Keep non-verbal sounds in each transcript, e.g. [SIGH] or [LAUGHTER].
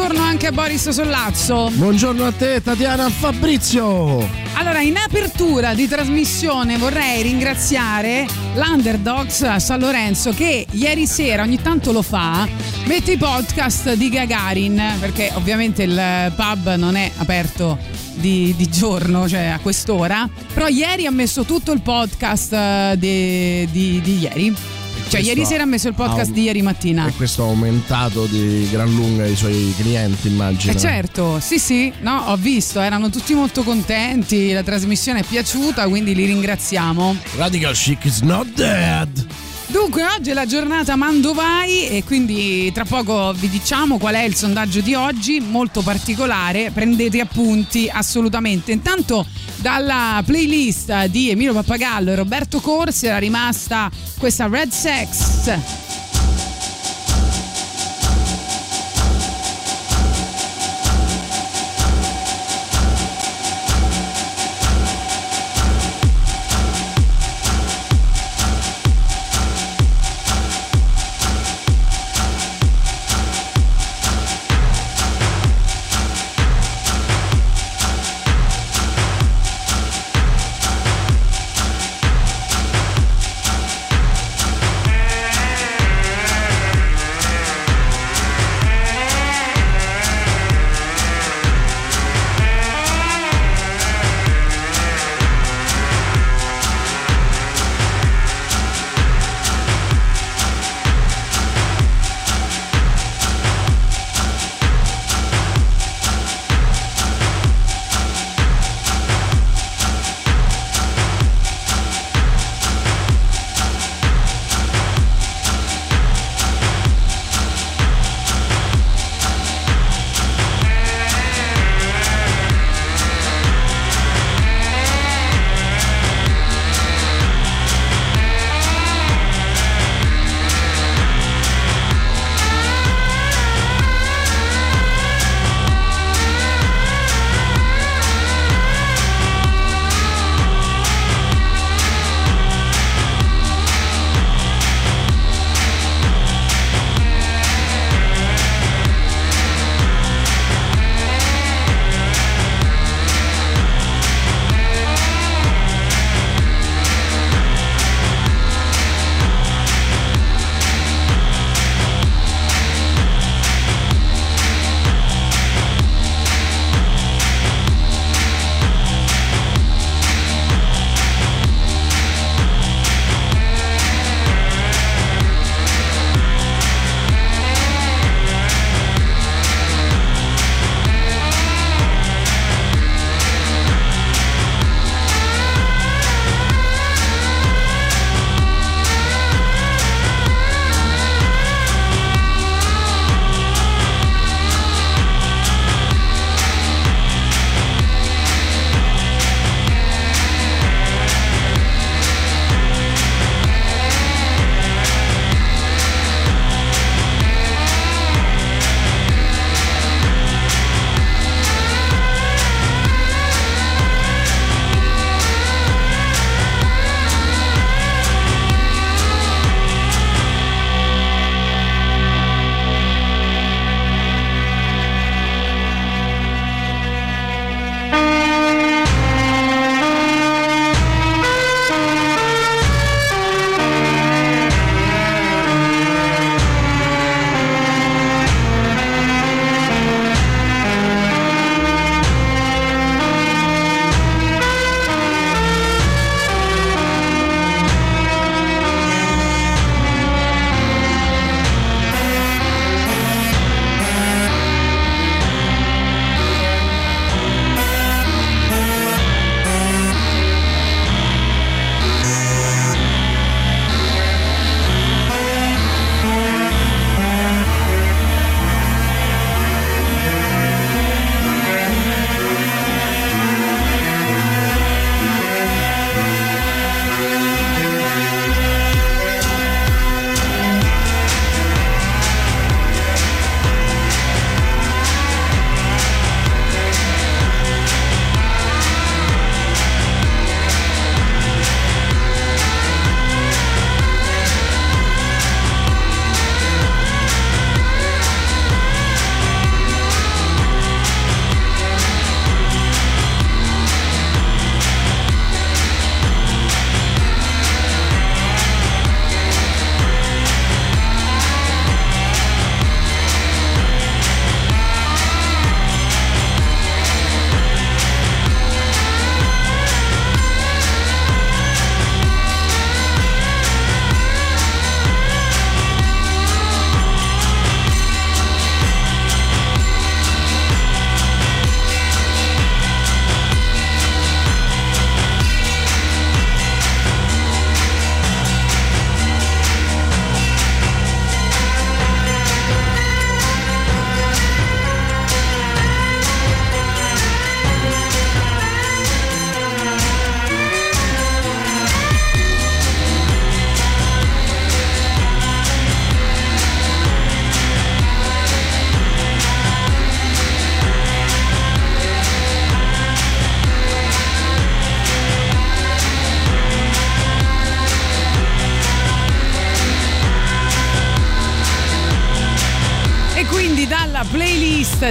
Buongiorno anche a Boris Sollazzo. Buongiorno a te Tatiana Fabrizio. Allora, in apertura di trasmissione vorrei ringraziare l'Underdogs a San Lorenzo che ieri sera, ogni tanto lo fa, mette i podcast di Gagarin, perché ovviamente il pub non è aperto di, di giorno, cioè a quest'ora, però ieri ha messo tutto il podcast eh, di, di, di ieri. Cioè, ieri sera ha messo il podcast ha- di ieri mattina. E questo ha aumentato di gran lunga i suoi clienti, immagino. Eh certo, sì sì, no, ho visto, erano tutti molto contenti, la trasmissione è piaciuta, quindi li ringraziamo. Radical Chic is not dead. Dunque, oggi è la giornata Mandovai e quindi tra poco vi diciamo qual è il sondaggio di oggi, molto particolare, prendete appunti assolutamente. Intanto dalla playlist di Emilio Pappagallo e Roberto Corsi era rimasta questa Red Sex.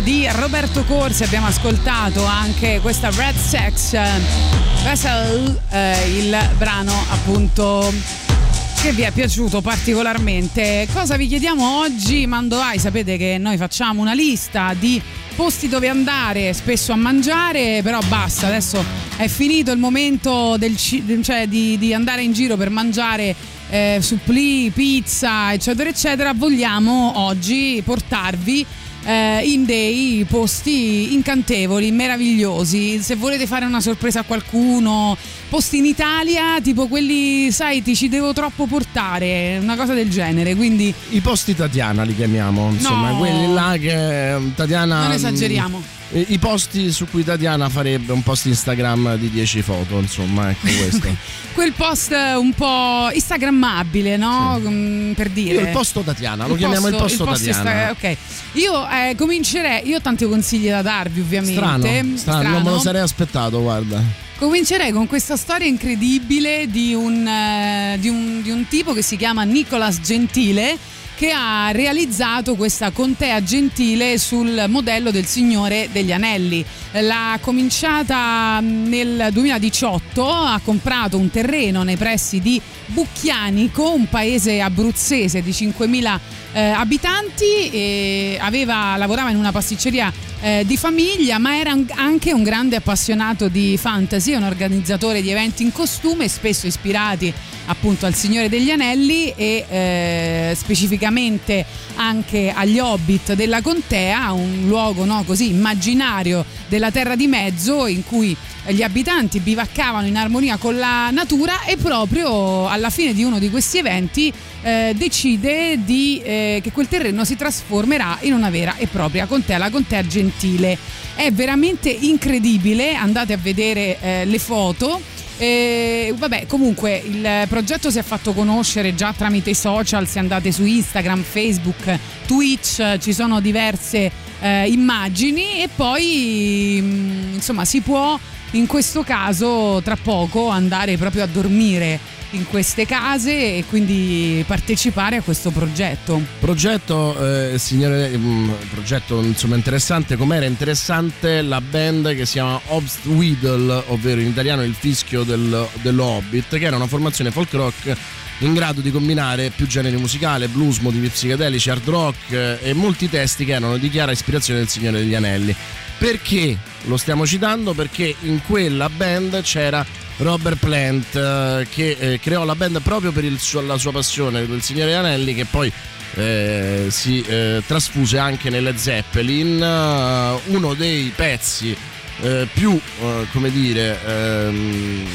Di Roberto Corsi abbiamo ascoltato anche questa Red Sex Vessel, eh, il brano appunto che vi è piaciuto particolarmente. Cosa vi chiediamo oggi? Mando vai, sapete che noi facciamo una lista di posti dove andare spesso a mangiare, però basta, adesso è finito il momento del, cioè, di, di andare in giro per mangiare eh, supplì, pizza, eccetera, eccetera. Vogliamo oggi portarvi eh, in dei posti incantevoli, meravigliosi. Se volete fare una sorpresa a qualcuno, posti in Italia, tipo quelli, sai, ti ci devo troppo portare, una cosa del genere. Quindi i posti Tatiana li chiamiamo, insomma, no, quelli là che Tatiana Non esageriamo. I posti su cui Tatiana farebbe un post Instagram di 10 foto, insomma, ecco [LAUGHS] questo. Quel post un po' instagrammabile, no? Sì. Per dire. Io il posto Tatiana, lo il chiamiamo posto, il posto, il posto Tatiana. Insta- ok. Io eh, comincerei, io ho tanti consigli da darvi, ovviamente. Strano, strano, strano, non me lo sarei aspettato, guarda. Comincerei con questa storia incredibile di un, eh, di un, di un tipo che si chiama Nicolas Gentile che ha realizzato questa contea gentile sul modello del Signore degli Anelli. L'ha cominciata nel 2018, ha comprato un terreno nei pressi di Bucchianico, un paese abruzzese di 5.000 eh, abitanti, e aveva, lavorava in una pasticceria eh, di famiglia, ma era anche un grande appassionato di fantasy, un organizzatore di eventi in costume, spesso ispirati appunto al Signore degli Anelli e eh, specificamente anche agli Hobbit della Contea, un luogo no, così immaginario della Terra di Mezzo in cui gli abitanti bivaccavano in armonia con la natura e proprio alla fine di uno di questi eventi eh, decide di, eh, che quel terreno si trasformerà in una vera e propria contea, la contea gentile. È veramente incredibile, andate a vedere eh, le foto. E, vabbè, comunque il progetto si è fatto conoscere già tramite i social, se andate su Instagram, Facebook, Twitch, ci sono diverse eh, immagini e poi mh, mm, insomma si può in questo caso tra poco andare proprio a dormire in queste case e quindi partecipare a questo progetto. Progetto, eh, signore, um, progetto insomma interessante, com'era interessante la band che si chiama Obst Weedle, ovvero in italiano il fischio del, Hobbit, che era una formazione folk rock in grado di combinare più generi musicali, blues, motivi psichedelici, hard rock eh, e molti testi che erano di chiara ispirazione del Signore degli Anelli. Perché lo stiamo citando? Perché in quella band c'era Robert Plant eh, che eh, creò la band proprio per suo, la sua passione per il Signore Anelli che poi eh, si eh, trasfuse anche nelle Zeppelin uh, uno dei pezzi eh, più come dire ehm,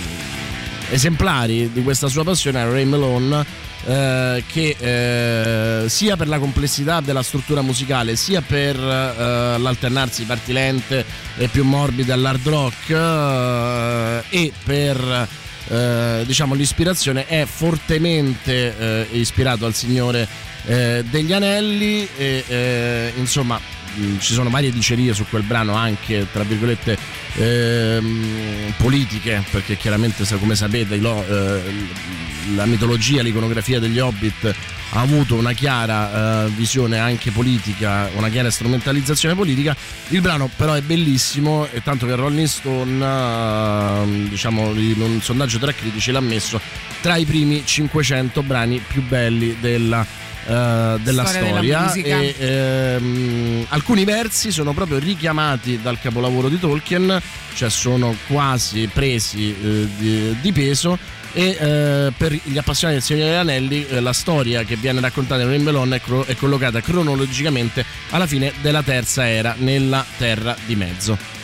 esemplari di questa sua passione era Ray Malone eh, che eh, sia per la complessità della struttura musicale sia per eh, l'alternarsi parti lente e più morbide all'hard rock eh, e per eh, diciamo l'ispirazione è fortemente ispirato al Signore degli Anelli e insomma Mm, ci sono varie dicerie su quel brano anche tra virgolette ehm, politiche perché chiaramente come sapete lo, eh, la mitologia l'iconografia degli hobbit ha avuto una chiara eh, visione anche politica una chiara strumentalizzazione politica. Il brano però è bellissimo e tanto che Rolling Stone eh, diciamo in un sondaggio tra critici l'ha messo tra i primi 500 brani più belli della della storia, storia. e ehm, alcuni versi sono proprio richiamati dal capolavoro di Tolkien cioè sono quasi presi eh, di, di, peso e eh, per gli appassionati del Signore degli Anelli eh, la storia che viene raccontata in Rainbow è, cro- è collocata cronologicamente alla fine della terza era nella Terra di Mezzo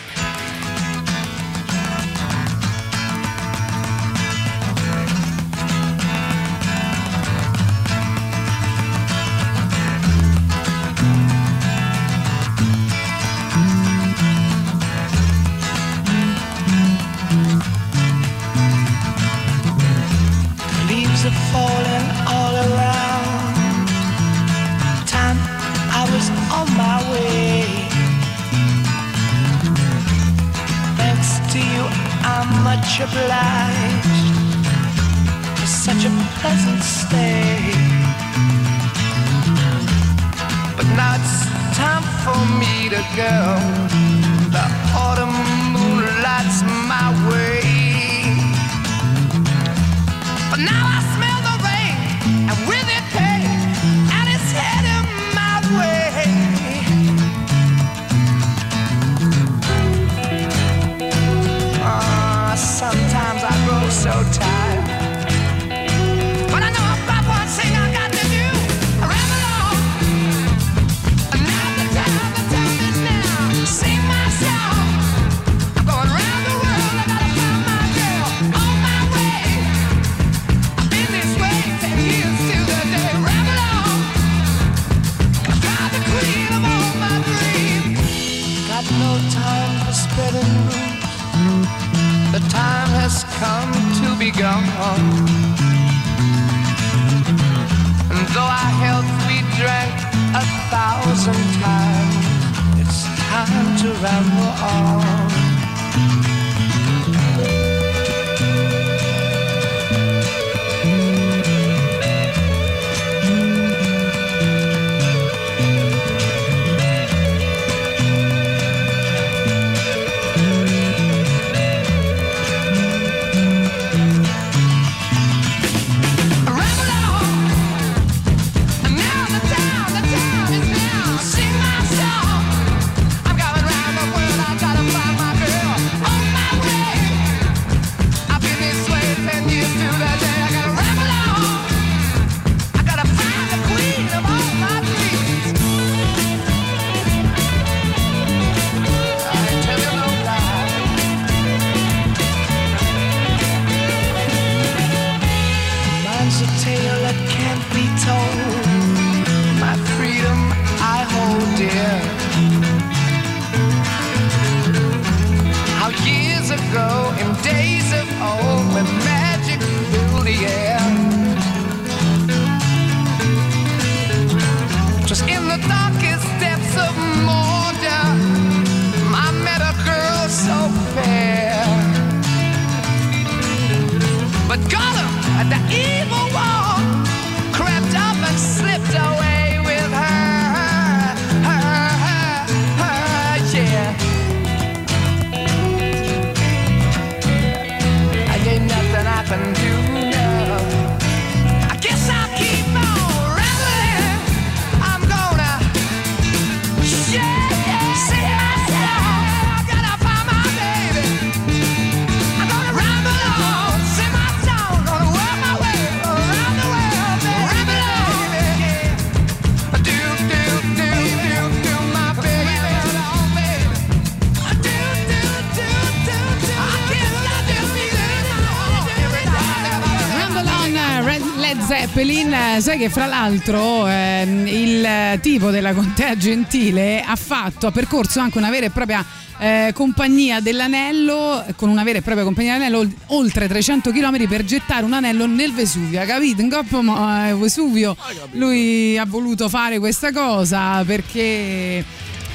sai che fra l'altro ehm, il tipo della contea gentile ha fatto, ha percorso anche una vera e propria eh, compagnia dell'anello, con una vera e propria compagnia dell'anello, ol- oltre 300 km per gettare un anello nel Vesuvio, capito? In coppa eh, Vesuvio lui ha voluto fare questa cosa perché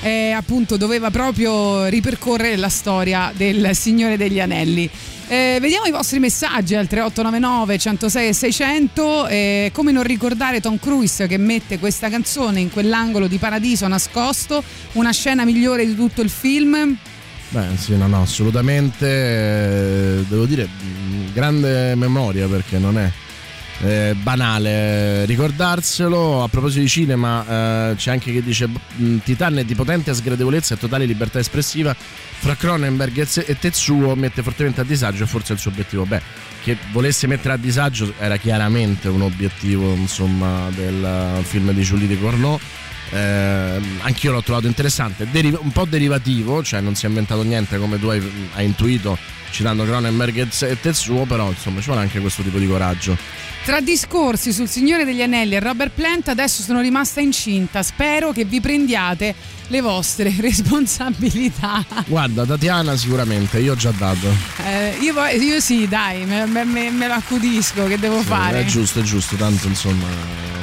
eh, appunto doveva proprio ripercorrere la storia del Signore degli Anelli. Eh, vediamo i vostri messaggi al 3899 106 e 600. Eh, come non ricordare Tom Cruise che mette questa canzone in quell'angolo di paradiso nascosto, una scena migliore di tutto il film? Beh, sì, no, no, assolutamente. eh, devo dire, mh, grande memoria perché non è eh, banale ricordarselo. A proposito di cinema, eh, c'è anche chi dice: Titan è di potente sgradevolezza e totale libertà espressiva. Fra Cronenberg e Tetsuo mette fortemente a disagio forse è il suo obiettivo. Beh, che volesse mettere a disagio era chiaramente un obiettivo, insomma, del eh, film di Julie de Cornot. Eh, anch'io l'ho trovato interessante, Deriv- un po' derivativo, cioè non si è inventato niente come tu hai, hai intuito citando Cronenberg e Tetsuo, però insomma ci vuole anche questo tipo di coraggio. Tra discorsi sul Signore degli Anelli e Robert Plant adesso sono rimasta incinta. Spero che vi prendiate le vostre [LAUGHS] responsabilità. Guarda, Tatiana sicuramente, io ho già dato. Eh, io, io sì, dai, me, me- me- me lo accudisco, che devo fare? È giusto, è giusto, tanto insomma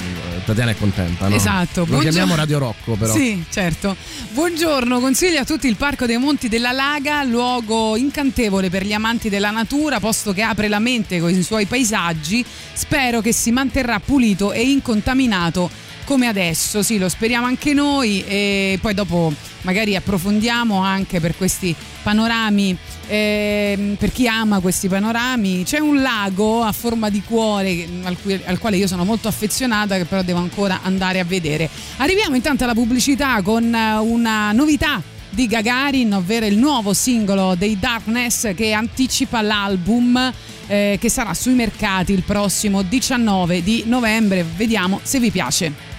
Tatiana è contenta, no? Esatto, Lo buongiorno. chiamiamo Radio Rocco però. Sì, certo. Buongiorno, consiglio a tutti il Parco dei Monti della Laga, luogo incantevole per gli amanti della natura, posto che apre la mente con i suoi paesaggi. Spero che si manterrà pulito e incontaminato come adesso, sì, lo speriamo anche noi e poi dopo magari approfondiamo anche per questi panorami, ehm, per chi ama questi panorami. C'è un lago a forma di cuore al, cui- al quale io sono molto affezionata che però devo ancora andare a vedere. Arriviamo intanto alla pubblicità con eh, una novità di Gagarin, ovvero il nuovo singolo dei Darkness che anticipa l'album eh, che sarà sui mercati il prossimo 19 di novembre. Vediamo se vi piace.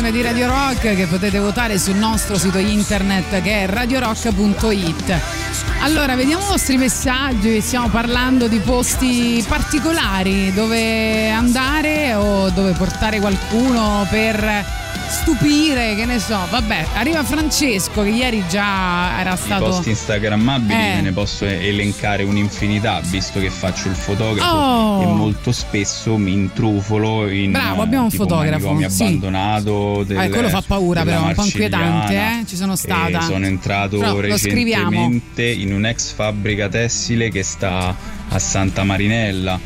Rotazione di Radio Rock che potete votare sul nostro sito internet che è radiorock.it. Allora, vediamo i vostri messaggi, stiamo parlando di posti particolari dove andare o dove portare qualcuno per stupire, che ne so. Vabbè, arriva Francesco che ieri già era I stato post instagrammabili Eh. ne posso elencare un'infinità visto che faccio il fotografo Oh. e molto spesso mi intrufolo in Bravo, abbiamo un fotografo, manicomio sì. abbandonato del, Eh, quello fa paura però, un po' inquietante, eh? Ci sono stata. Sono entrato Però recentemente in un'ex fabbrica tessile che sta a Santa Marinella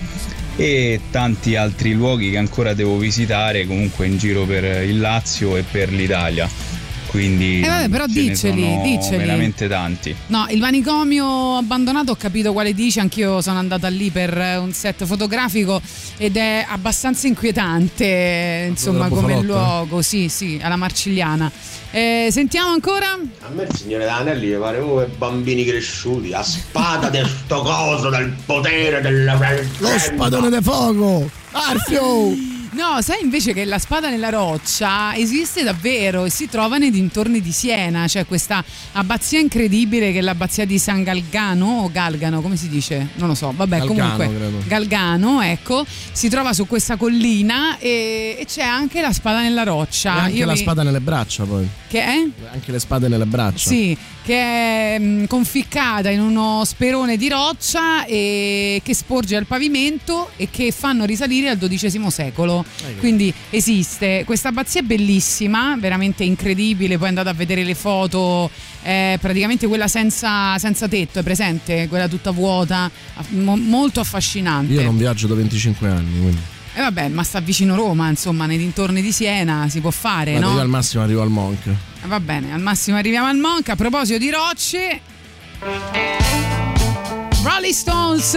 e tanti altri luoghi che ancora devo visitare comunque in giro per il Lazio e per l'Italia. Quindi Eh vabbè, però ce ne diceli, sono diceli. veramente tanti. No, il manicomio abbandonato ho capito quale dici, anch'io sono andata lì per eh, un set fotografico ed è abbastanza inquietante, insomma, della come luogo, sì, sì, alla Marcigliana. Eh, sentiamo ancora? A me il signore Danelli mi pare come bambini cresciuti, a spada di sto coso del potere della Lo spadone di fuoco! Arfio! No, sai invece che la spada nella roccia esiste davvero e si trova nei dintorni di Siena, c'è questa abbazia incredibile che è l'abbazia di San Galgano o Galgano, come si dice? Non lo so, vabbè Galgano, comunque credo. Galgano, ecco, si trova su questa collina e, e c'è anche la spada nella roccia. E anche Io la vi- spada nelle braccia poi. Che è? Anche le spade nelle braccia. Sì, che è mh, conficcata in uno sperone di roccia e che sporge al pavimento e che fanno risalire al XII secolo. Quindi esiste. Questa abbazia è bellissima, veramente incredibile. Poi andate a vedere le foto, è praticamente quella senza, senza tetto, è presente? Quella tutta vuota, mo- molto affascinante. Io non viaggio da 25 anni, quindi. E vabbè, ma sta vicino Roma, insomma, nei dintorni di Siena si può fare, Guarda, no? io al massimo arrivo al Monk. Eh, Va bene, al massimo arriviamo al Monk. A proposito di rocce, Rolling Stones.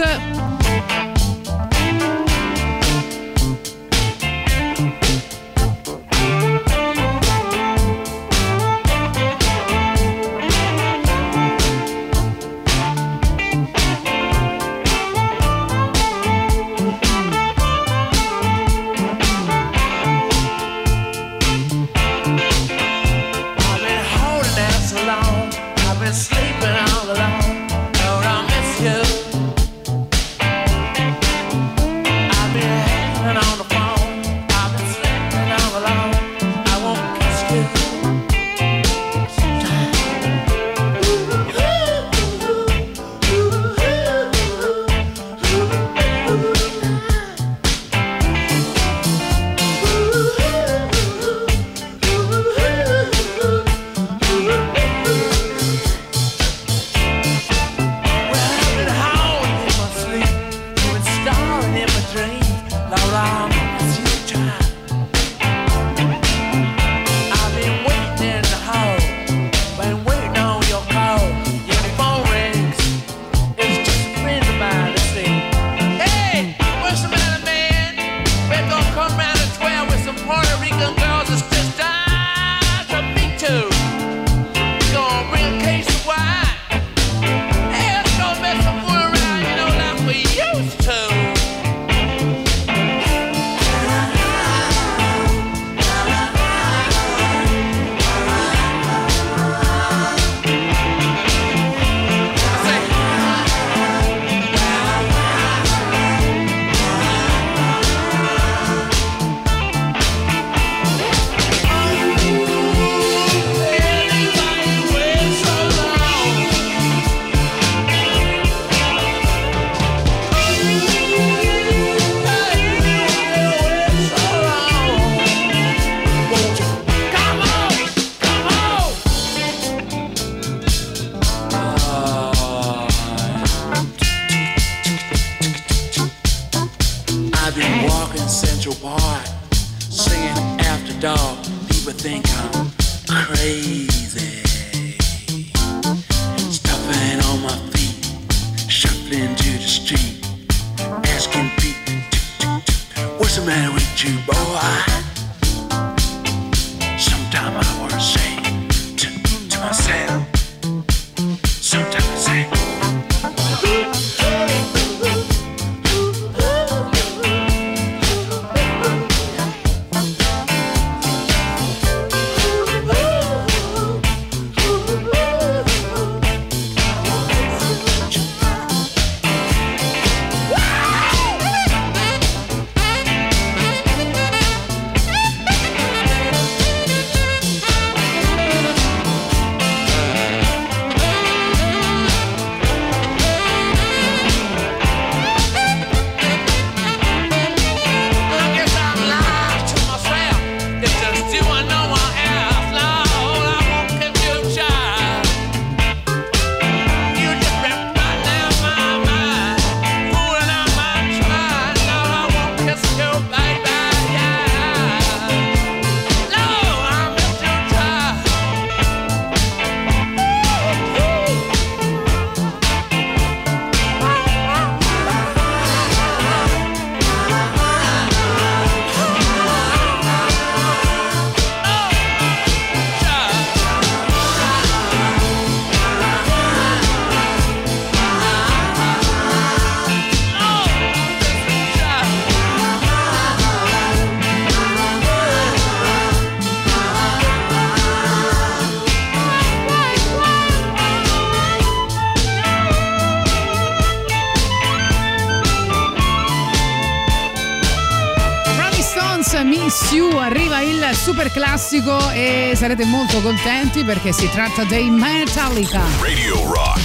Classico e sarete molto contenti perché si tratta dei Metallica. Radio Rock.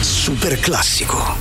Super classico.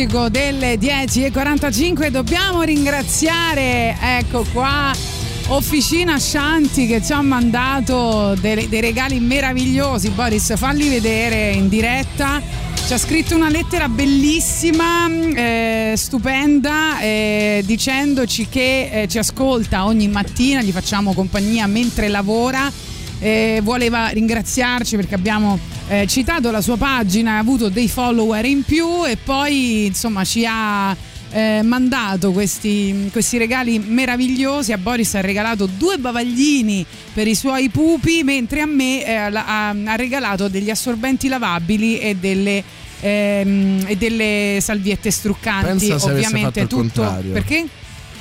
Classico delle 10.45 dobbiamo ringraziare ecco qua Officina Shanti che ci ha mandato dei, dei regali meravigliosi. Boris, falli vedere in diretta. Ci ha scritto una lettera bellissima, eh, stupenda, eh, dicendoci che eh, ci ascolta ogni mattina, gli facciamo compagnia mentre lavora. Eh, voleva ringraziarci perché abbiamo eh, citato la sua pagina, ha avuto dei follower in più e poi insomma ci ha eh, mandato questi, questi regali meravigliosi. A Boris ha regalato due bavaglini per i suoi pupi, mentre a me eh, la- ha, ha regalato degli assorbenti lavabili e delle, ehm, e delle salviette struccanti. Pensa se Ovviamente fatto tutto. contrario. Perché?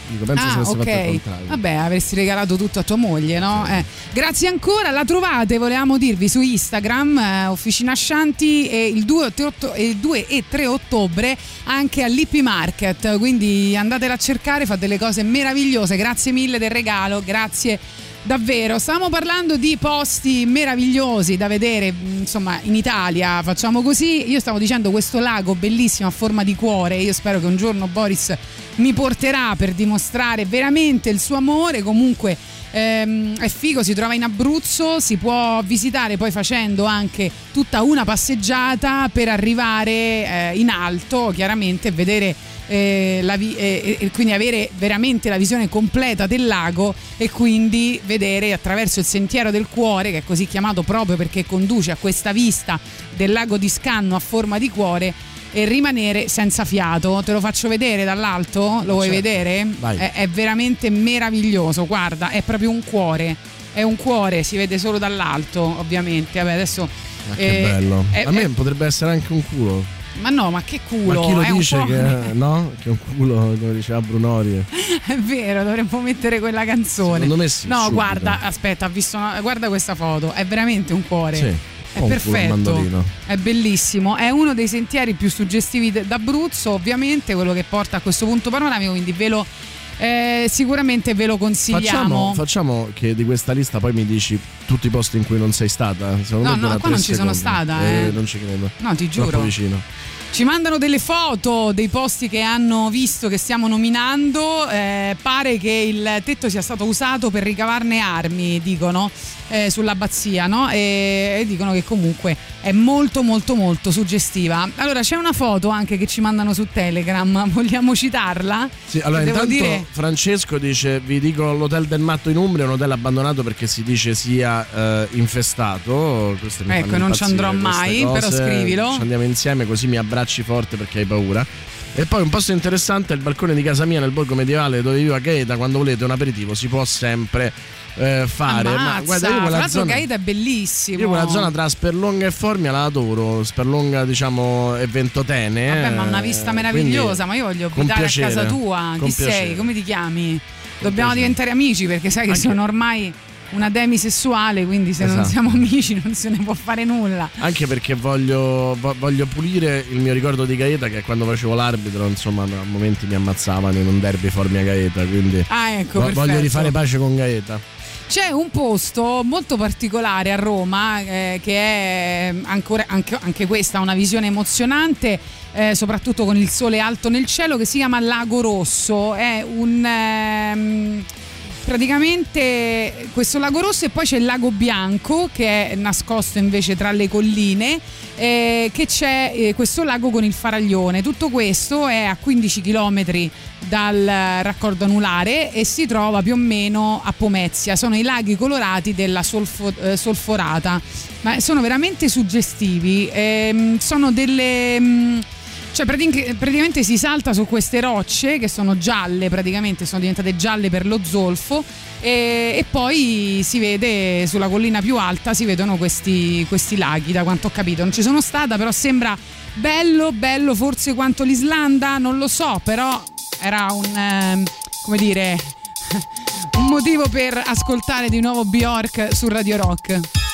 Dico, penso se Ah, avesse ok. Vabbè, avresti regalato tutto a tua moglie, no? Eh. Grazie ancora, la trovate, volevamo dirvi, su Instagram, eh, Officina Ascianti, e il 2, e 8 e il 2 e 3 ottobre anche all'Hippie Market. Quindi andatela a cercare, fa delle cose meravigliose. Grazie mille del regalo, grazie. Davvero, stiamo parlando di posti meravigliosi da vedere, insomma, in Italia, facciamo così. Io stavo dicendo questo lago bellissimo a forma di cuore, io spero che un giorno Boris mi porterà per dimostrare veramente il suo amore. Comunque ehm, è figo, si trova in Abruzzo, si può visitare poi facendo anche tutta una passeggiata per arrivare eh, in alto, chiaramente, e vedere eh, vi- eh, e quindi avere veramente la visione completa del lago e quindi vedere attraverso il sentiero del cuore, che è così chiamato proprio perché conduce a questa vista del lago di Scanno a forma di cuore e rimanere senza fiato. Te lo faccio vedere dall'alto? Lo vuoi Certo. vedere? È, è veramente meraviglioso, guarda, è proprio un cuore. È un cuore, si vede solo dall'alto, ovviamente. Vabbè, adesso. Ma che eh, bello. è- a me è- potrebbe essere anche un culo. Ma no, ma che culo! Ma chi lo è dice che no? Che è un culo, come diceva Brunori. [LAUGHS] È vero, dovremmo mettere quella canzone. Secondo me sì, No, subito. guarda, aspetta, ha visto una- guarda questa foto, è veramente un cuore. Sì. È ho perfetto, è bellissimo. È uno dei sentieri più suggestivi d'Abruzzo, ovviamente, quello che porta a questo punto panoramico. Quindi ve lo, eh, sicuramente ve lo consigliamo. Facciamo, facciamo che di questa lista poi mi dici tutti i posti in cui non sei stata. Secondo No, me no, qua non ci sono secondi. stata, eh. Non ci credo. No, ti Troppo giuro. vicino. Ci mandano delle foto dei posti che hanno visto che stiamo nominando. eh, pare che il tetto sia stato usato per ricavarne armi, dicono, eh, sull'abbazia, no? E, e dicono che comunque è molto molto molto suggestiva. Allora c'è una foto anche che ci mandano su Telegram, [LAUGHS] vogliamo citarla? Sì, allora Devo intanto dire- Francesco dice: Vi dico l'hotel del matto in Umbria, è un hotel abbandonato perché si dice sia eh, infestato. Queste Ecco, non ci andrò mai, cose. però scrivilo. Ci andiamo insieme così mi abbracci forte perché hai paura. E poi un posto interessante è il balcone di casa mia nel borgo medievale dove vivo a Gaeta. Quando volete un aperitivo si può sempre eh, fare. Ammazza, Ma guarda, io quella zona. Gaeta è bellissimo. Io quella zona tra Sperlonga e Formia la adoro, Sperlonga diciamo e Ventotene. Vabbè, ma una eh, vista meravigliosa, ma io voglio abitare piacere, a casa tua. Chi sei? piacere. Come ti chiami? Dobbiamo diventare amici perché sai che Anche- sono ormai una demisessuale, quindi se non Esatto. siamo amici non se ne può fare nulla. Anche perché voglio, vo- voglio pulire il mio ricordo di Gaeta che quando facevo l'arbitro, insomma, a momenti mi ammazzavano in un derby Formia Gaeta, quindi Ah, ecco, vo- perfetto. voglio rifare pace con Gaeta. C'è un posto molto particolare a Roma eh, che è ancora, anche, anche questa una visione emozionante, eh, soprattutto con il sole alto nel cielo, che si chiama Lago Rosso. È un. ehm, praticamente questo lago rosso e poi c'è il lago bianco che è nascosto invece tra le colline eh, che c'è eh, questo lago con il faraglione. Tutto questo è a 15 km dal raccordo anulare e si trova più o meno a Pomezia. Sono i laghi colorati della solfo- eh, solforata ma sono veramente suggestivi. Ehm, sono delle mm, cioè pratic- praticamente si salta su queste rocce che sono gialle, praticamente sono diventate gialle per lo zolfo e, e poi si vede sulla collina più alta, si vedono questi, questi laghi da quanto ho capito. Non ci sono stata, però sembra bello, bello forse quanto l'Islanda, non lo so, però era un, ehm, come dire, [LAUGHS] un motivo per ascoltare di nuovo Bjork su Radio Rock.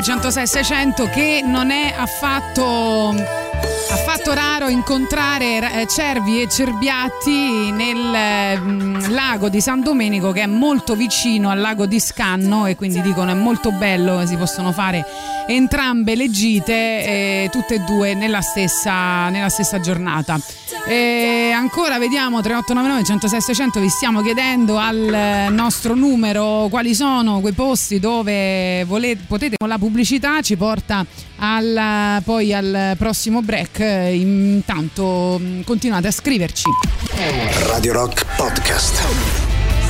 3899 106 600 che non è affatto affatto raro incontrare eh, cervi e cerbiatti nel mm, lago di San Domenico che è molto vicino al lago di Scanno e quindi dicono è molto bello si possono fare entrambe le gite eh, tutte e due nella stessa, nella stessa giornata e ancora vediamo 3899 106 600 vi stiamo chiedendo al nostro numero quali sono quei posti dove volete, potete con la pubblicità ci porta al, poi al prossimo break. Intanto mh, continuate a scriverci. Radio Rock Podcast.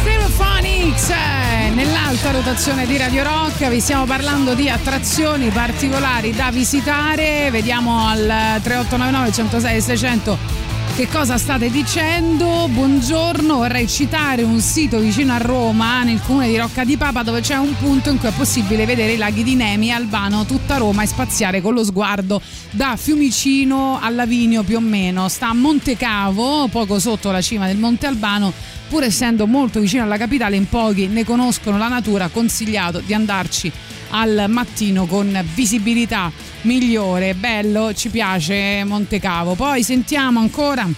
Stereophonics eh, nell'alta rotazione di Radio Rock vi stiamo parlando di attrazioni particolari da visitare. Vediamo al 3899 106 600 che cosa state dicendo? Buongiorno, vorrei citare un sito vicino a Roma, nel comune di Rocca di Papa, dove c'è un punto in cui è possibile vedere i laghi di Nemi, Albano, tutta Roma e spaziare con lo sguardo da Fiumicino a Lavinio più o meno. Sta a Monte Cavo, poco sotto la cima del Monte Albano, pur essendo molto vicino alla capitale, in pochi ne conoscono la natura, consigliato di andarci al mattino con visibilità migliore, bello, ci piace Montecavo. Poi sentiamo ancora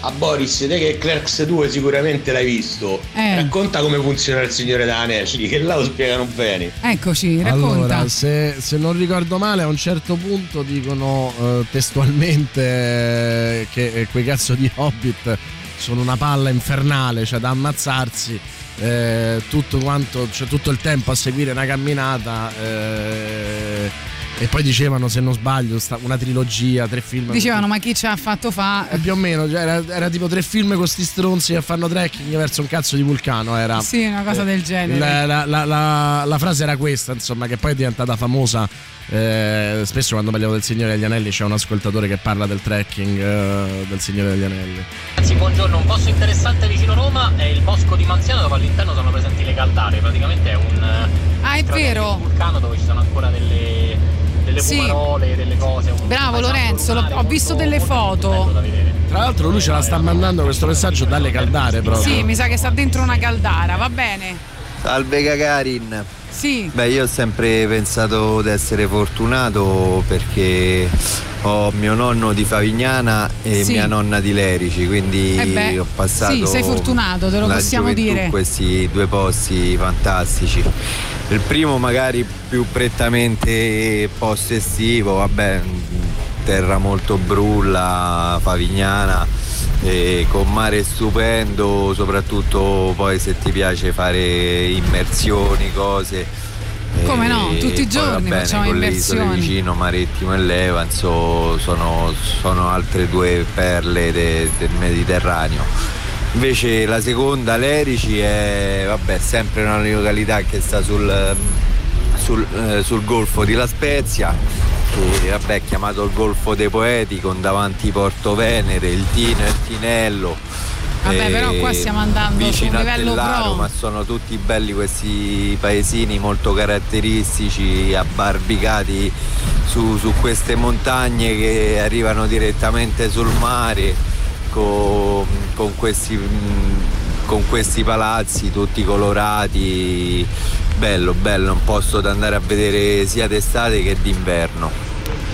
A Boris, te che Clerks 2 sicuramente l'hai visto. Eh. Racconta come funziona il Signore della che là lo spiegano bene. Eccoci, racconta. Allora, se, se non ricordo male, a un certo punto dicono eh, testualmente eh, che eh, quei cazzo di hobbit sono una palla infernale, cioè da ammazzarsi. eh, tutto quanto, cioè tutto il tempo a seguire una camminata. Eh, e poi dicevano, se non sbaglio, sta- una trilogia, tre film. Dicevano, ma chi ci ha fatto fa? Eh, più o meno, cioè, era, era tipo tre film con sti stronzi che fanno trekking verso un cazzo di vulcano. Era. Sì, una cosa del genere. La, la- la- la- la frase era questa, insomma, che poi è diventata famosa. eh, spesso quando parliamo del Signore degli Anelli c'è un ascoltatore che parla del trekking eh, del Signore degli Anelli. Anzi, buongiorno, un posto interessante vicino Roma è il bosco di Manziano dove all'interno sono presenti le caldare, praticamente è un Ah, è vero. un vulcano dove ci sono ancora delle, delle Sì. fumarole, delle cose. Bravo Lorenzo, rurale ho visto molto- delle foto. bello da vedere. Tra l'altro lui ce la sta mandando questo messaggio dalle caldare proprio. Sì, mi sa che sta dentro una caldara, va bene. Salve Gagarin. Sì. Beh, io ho sempre pensato di essere fortunato perché ho mio nonno di Favignana e Sì. mia nonna di Lerici, quindi Eh beh, ho passato sì, sei fortunato, te lo possiamo dire. in questi due posti fantastici. Il primo magari più prettamente post estivo, vabbè, terra molto brulla, Favignana, e con mare stupendo, soprattutto poi se ti piace fare immersioni, cose. Come no, tutti i giorni bene, facciamo con le isole immersioni. vicino, Marittimo e Levanzo, sono, sono altre due perle de- del Mediterraneo. Invece la seconda, Lerici, è vabbè, sempre una località che sta sul, sul, eh, sul golfo di La Spezia, che vabbè, è chiamato il Golfo dei Poeti, con davanti Porto Venere, il Tino e il Tinello. Vabbè, e però qua stiamo andando vicino a livello Tellaro, pro. ma sono tutti belli questi paesini molto caratteristici, abbarbicati su, su queste montagne che arrivano direttamente sul mare con, con questi, con questi palazzi tutti colorati. Bello, bello, un posto da andare a vedere sia d'estate che d'inverno.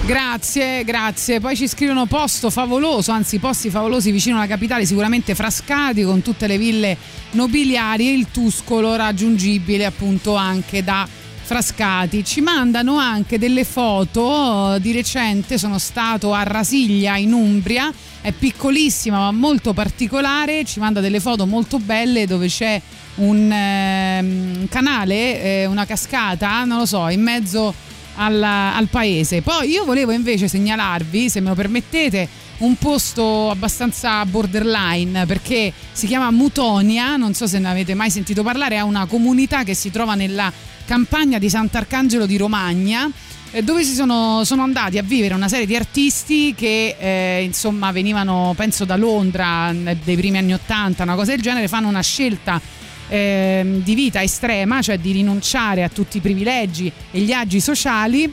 Grazie, grazie. Poi ci scrivono posto favoloso, anzi posti favolosi vicino alla capitale, sicuramente Frascati con tutte le ville nobiliari e il Tuscolo raggiungibile appunto anche da Frascati. Ci mandano anche delle foto di recente, sono stato a Rasiglia in Umbria, è piccolissima ma molto particolare, ci manda delle foto molto belle dove c'è un ehm, canale, eh, una cascata, non lo so, in mezzo al, al paese. Poi io volevo invece segnalarvi, se me lo permettete, un posto abbastanza borderline perché si chiama Mutonia, non so se ne avete mai sentito parlare, è una comunità che si trova nella campagna di Sant'Arcangelo di Romagna eh, dove si sono, sono andati a vivere una serie di artisti che eh, insomma venivano penso da Londra eh, dei primi anni 80 una cosa del genere fanno una scelta ehm, di vita estrema cioè di rinunciare a tutti i privilegi e gli agi sociali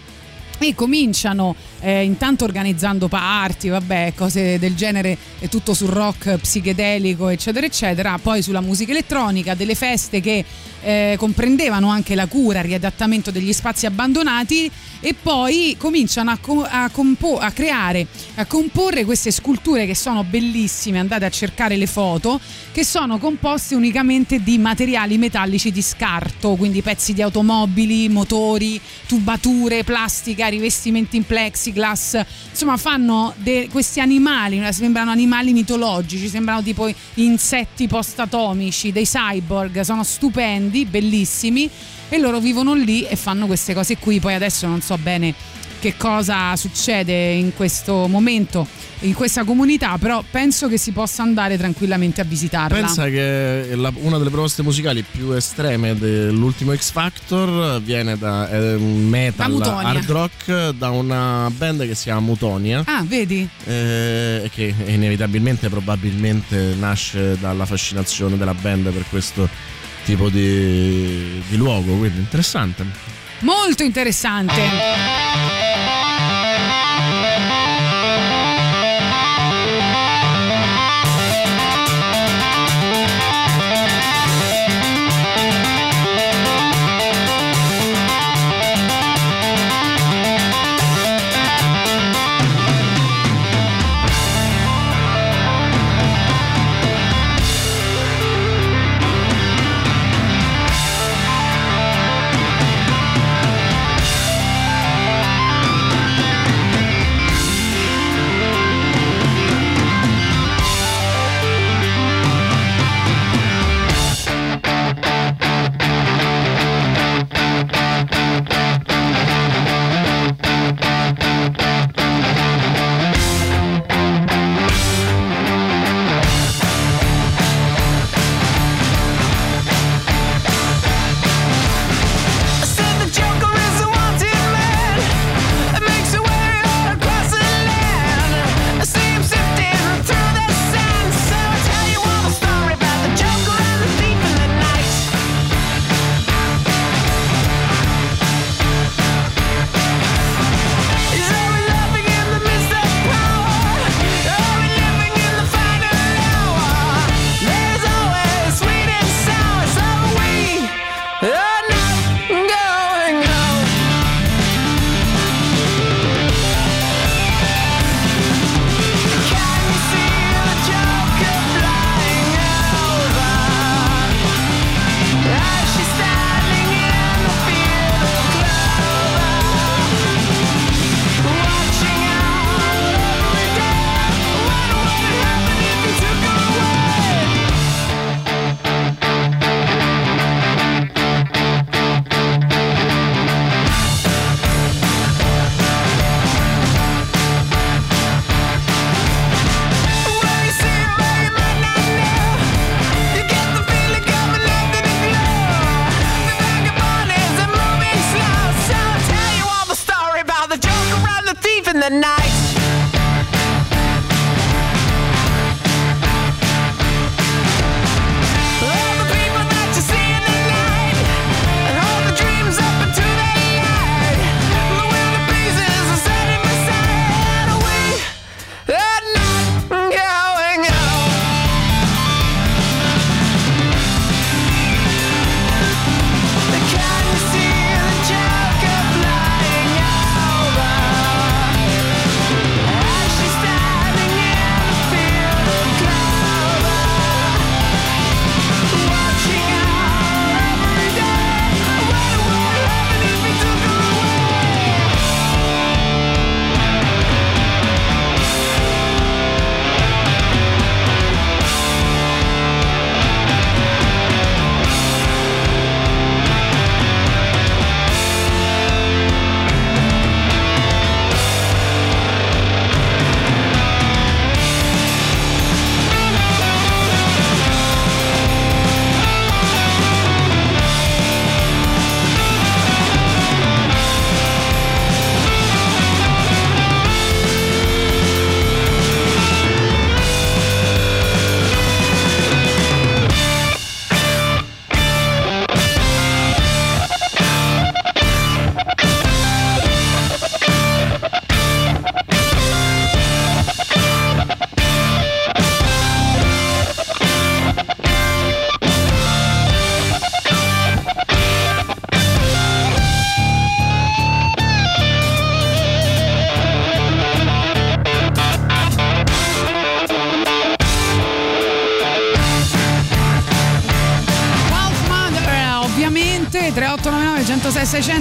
e cominciano eh, intanto organizzando party, vabbè, cose del genere, tutto sul rock psichedelico, eccetera, eccetera, poi sulla musica elettronica, delle feste che eh, comprendevano anche la cura, il riadattamento degli spazi abbandonati. E poi cominciano a, co- a compo- a creare, a comporre queste sculture che sono bellissime, andate a cercare le foto, che sono composte unicamente di materiali metallici di scarto, quindi pezzi di automobili, motori, tubature, plastica, rivestimenti in plexiglass, insomma fanno de- questi animali, sembrano animali mitologici, sembrano tipo insetti post-atomici, dei cyborg, sono stupendi, bellissimi e loro vivono lì e fanno queste cose qui, poi adesso non so bene che cosa succede in questo momento in questa comunità, però penso che si possa andare tranquillamente a visitarla. Pensa che la- una delle proposte musicali più estreme dell'ultimo X Factor viene da eh, un Da metal Mutonia. hard rock da una band che si chiama Mutonia. Ah, vedi? eh, che inevitabilmente probabilmente nasce dalla fascinazione della band per questo tipo di, di luogo, quindi interessante. Molto interessante.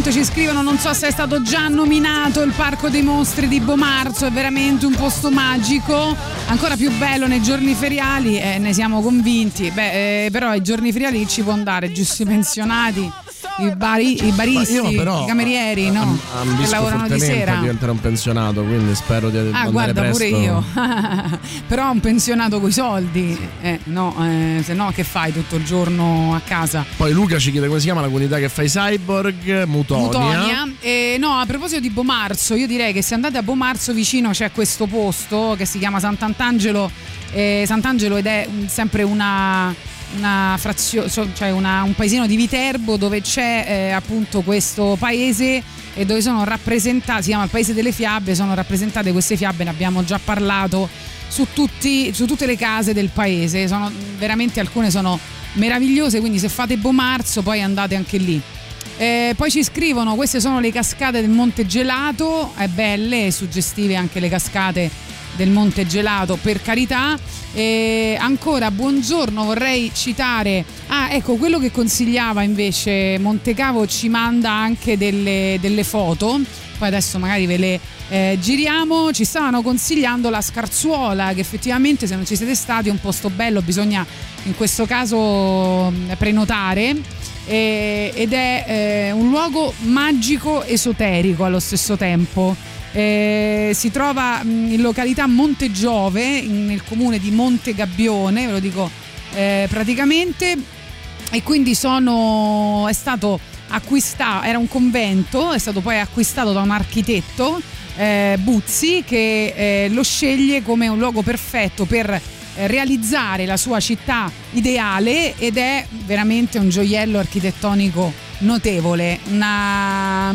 600 ci scrivono non so se è stato già nominato il Parco dei Mostri di Bomarzo, è veramente un posto magico, ancora più bello nei giorni feriali, eh, ne siamo convinti. Beh, eh, però ai giorni feriali ci può andare? Giusti pensionati, i, bari- i baristi, io però i camerieri, no? Am- che lavorano di sera. a diventare un pensionato, quindi spero di Ah, guarda presto. pure io. [LAUGHS] Però un pensionato coi soldi, eh, no, eh, se no che fai tutto il giorno a casa? Poi Luca ci chiede come si chiama la comunità che fa i cyborg, Mutonia. Mutonia. E no, a proposito di Bomarzo, io direi che se andate a Bomarzo vicino c'è questo posto che si chiama Sant'Antangelo, eh, Sant'Angelo ed è mm, sempre una, una frazio- cioè una- un paesino di Viterbo dove c'è eh, appunto questo paese e dove sono rappresentate, si chiama il paese delle fiabe, sono rappresentate queste fiabe, ne abbiamo già parlato su, tutti- su tutte le case del paese, sono veramente alcune sono meravigliose, quindi se fate Bomarzo poi andate anche lì. Eh, poi ci scrivono, queste sono le cascate del Monte Gelato, è belle suggestive anche le cascate del Monte Gelato, per carità. E ancora, buongiorno, vorrei citare, ah ecco, quello che consigliava invece Montecavo ci manda anche delle, delle foto, poi adesso magari ve le eh, giriamo, ci stavano consigliando la Scarzuola, che effettivamente se non ci siete stati è un posto bello, bisogna in questo caso mh, prenotare ed è eh, un luogo magico esoterico allo stesso tempo. Eh, si trova mh, in località Monte Giove, nel comune di Monte Gabbione, ve lo dico eh, praticamente, e quindi sono, è stato acquistato, era un convento, è stato poi acquistato da un architetto, eh, Buzzi, che eh, lo sceglie come un luogo perfetto per eh, realizzare la sua città ideale ed è veramente un gioiello architettonico notevole, una,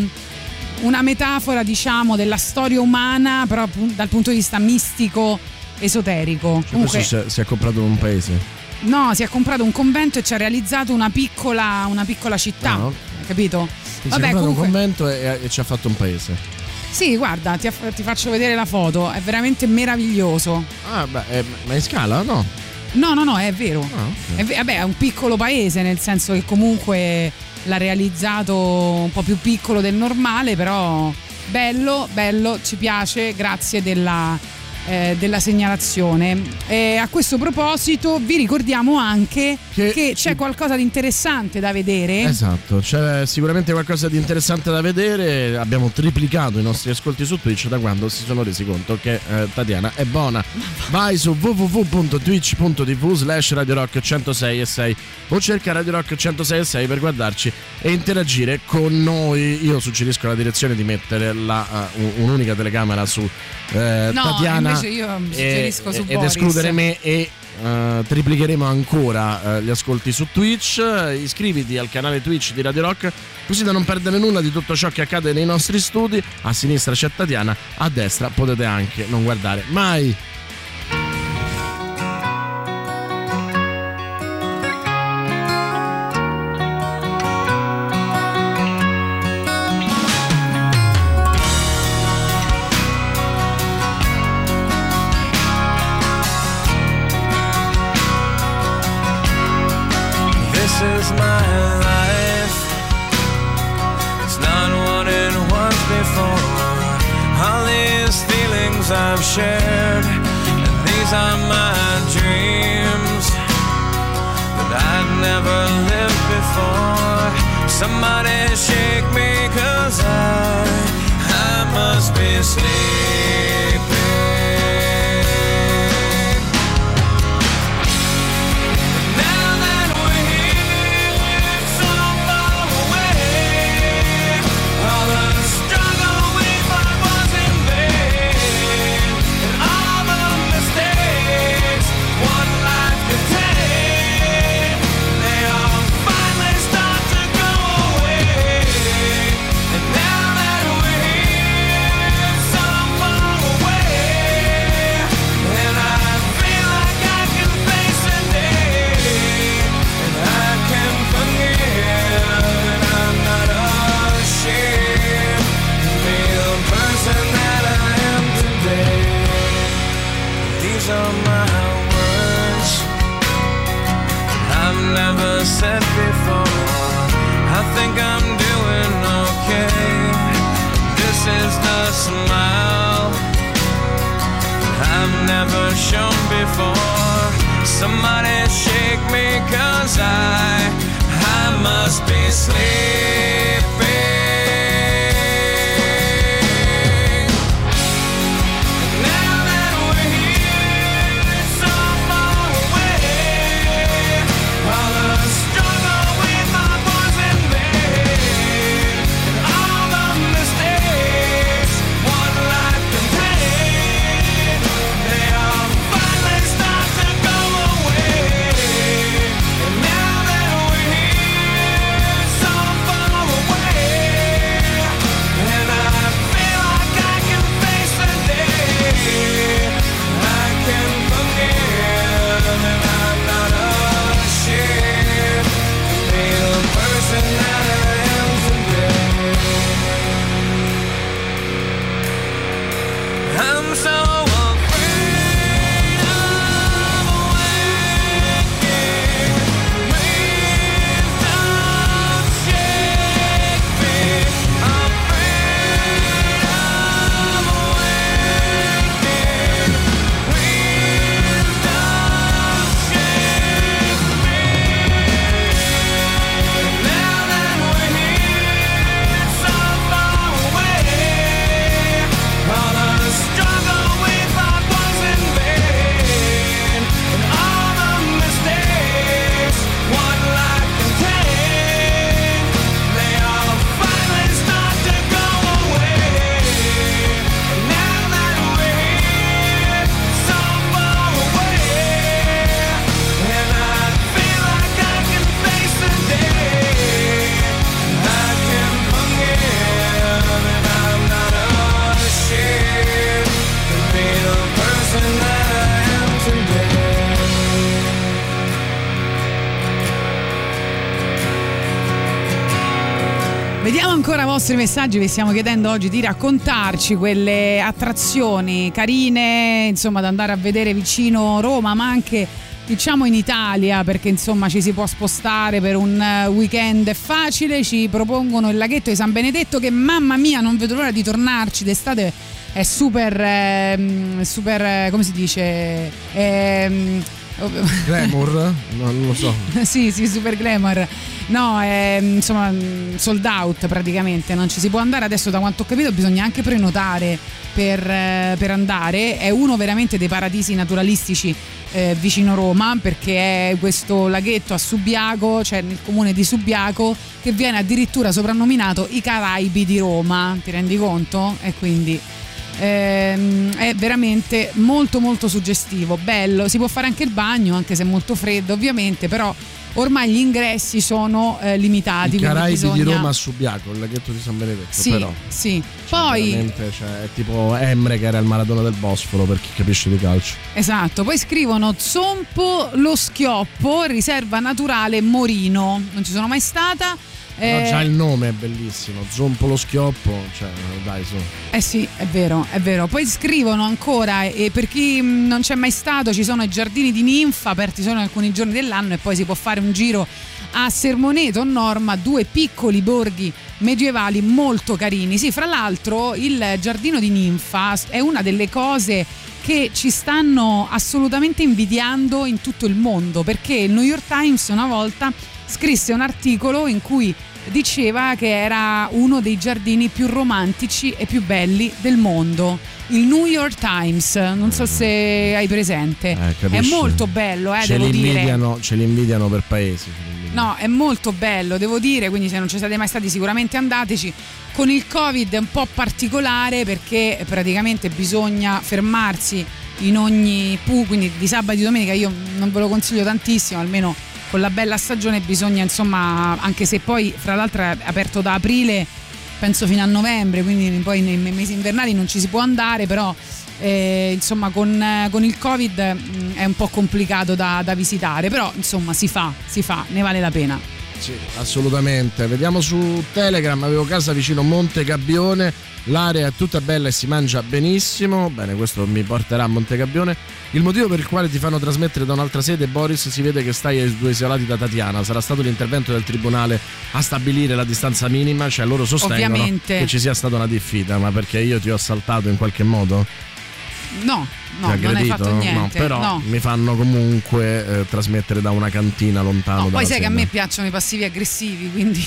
una metafora diciamo della storia umana però dal punto di vista mistico esoterico. Cioè, Comunque, si è, è comprato un paese. no, si è comprato un convento e ci ha realizzato una piccola, una piccola città, Ah, no? capito? Si è comprato un convento e, e ci ha fatto un paese. Sì, guarda, ti, ti faccio vedere la foto, è veramente meraviglioso. Ah, beh, eh, ma in scala? No. No, no, no, è vero. Ah, È ve- vabbè, è un piccolo paese, nel senso che comunque l'ha realizzato un po' più piccolo del normale, però bello, bello, ci piace, grazie della, eh, della segnalazione. E a questo proposito vi ricordiamo anche che, c'è qualcosa di interessante da vedere. Esatto, c'è sicuramente qualcosa di interessante da vedere. Abbiamo triplicato i nostri ascolti su Twitch da quando si sono resi conto che eh, Tatiana è buona. Vai su www.twitch.tv slash Radio Rock 106 e 6 o cerca Radio Rock 106 e 6 per guardarci e interagire con noi. Io suggerisco la direzione di mettere la, un- un'unica telecamera su eh, No, Tatiana invece io suggerisco su ed Boris. escludere me e eh, triplicheremo ancora eh, gli ascolti su Twitch. Eh, iscriviti al canale Twitch di Radio Rock così da non perdere nulla di tutto ciò che accade nei nostri studi. A sinistra c'è Tatiana, a destra potete anche non guardare mai. Feelings I've shared, and these are my dreams that I'd never lived before. Somebody shake me, cause I, I must be sleeping. For somebody shake me cause I I must be sleeping vostri messaggi, vi stiamo chiedendo oggi di raccontarci quelle attrazioni carine, insomma, da andare a vedere vicino Roma, ma anche diciamo in Italia, perché insomma ci si può spostare per un eh, weekend facile, ci propongono il laghetto di San Benedetto che mamma mia non vedo l'ora di tornarci. D'estate è super ehm, super eh, come si dice? Ehm, Glamour? No, non lo so. [LAUGHS] sì, sì, super glamour. No, è insomma mm, sold out praticamente, non ci si può andare adesso da quanto ho capito bisogna anche prenotare per, eh, per andare, è uno veramente dei paradisi naturalistici eh, vicino Roma perché è questo laghetto a Subiaco, cioè nel comune di Subiaco, che viene addirittura soprannominato i Caraibi di Roma, ti rendi conto? E quindi ehm, è veramente molto molto suggestivo, bello, si può fare anche il bagno anche se è molto freddo ovviamente, però ormai gli ingressi sono eh, limitati. I Caraibi di bisogna- Roma a Subiaco, il laghetto di San Benedetto. Sì, però. sì. Cioè, Poi cioè, è tipo Emre che era il Maradona del Bosforo per chi capisce di calcio. Esatto, poi scrivono Zompo lo schioppo, riserva naturale Morino. Non ci sono mai stata. Però Eh, già il nome è bellissimo, Zompo lo schioppo, cioè dai su. Eh sì, è vero, è vero. Poi scrivono ancora, e per chi mh, non c'è mai stato, ci sono i giardini di ninfa aperti solo in alcuni giorni dell'anno e poi si può fare un giro a Sermoneto, Norma, due piccoli borghi medievali molto carini. Sì, fra l'altro il giardino di ninfa è una delle cose che ci stanno assolutamente invidiando in tutto il mondo perché il New York Times una volta scrisse un articolo in cui diceva che era uno dei giardini più romantici e più belli del mondo. Il New York Times, non so se hai presente, Eh, è molto bello, eh, ce, devo li dire. ce li invidiano per paesi. No, è molto bello, devo dire, quindi se non ci siete mai stati sicuramente andateci. Con il Covid è un po' particolare perché praticamente bisogna fermarsi in ogni pu, quindi di sabato e di domenica io non ve lo consiglio tantissimo, almeno con la bella stagione bisogna insomma, anche se poi fra l'altro è aperto da aprile, penso fino a novembre, quindi poi nei mesi invernali non ci si può andare, però eh, insomma con, con il Covid mh, è un po' complicato da, da visitare, però insomma si fa, si fa, ne vale la pena. Sì, assolutamente. Vediamo su Telegram, avevo casa vicino Monte Gabbione, l'area è tutta bella e si mangia benissimo. Bene, questo mi porterà a Monte Gabbione. Il motivo per il quale ti fanno trasmettere da un'altra sede, Boris, si vede che stai ai due isolati da Tatiana. Sarà stato l'intervento del tribunale a stabilire la distanza minima, cioè loro sostengono Ovviamente. che ci sia stata una diffida, ma perché io ti ho assaltato in qualche modo? No, no, non hai fatto niente. No, però no. mi fanno comunque eh, trasmettere da una cantina lontano No, poi sai che a me piacciono i passivi aggressivi, quindi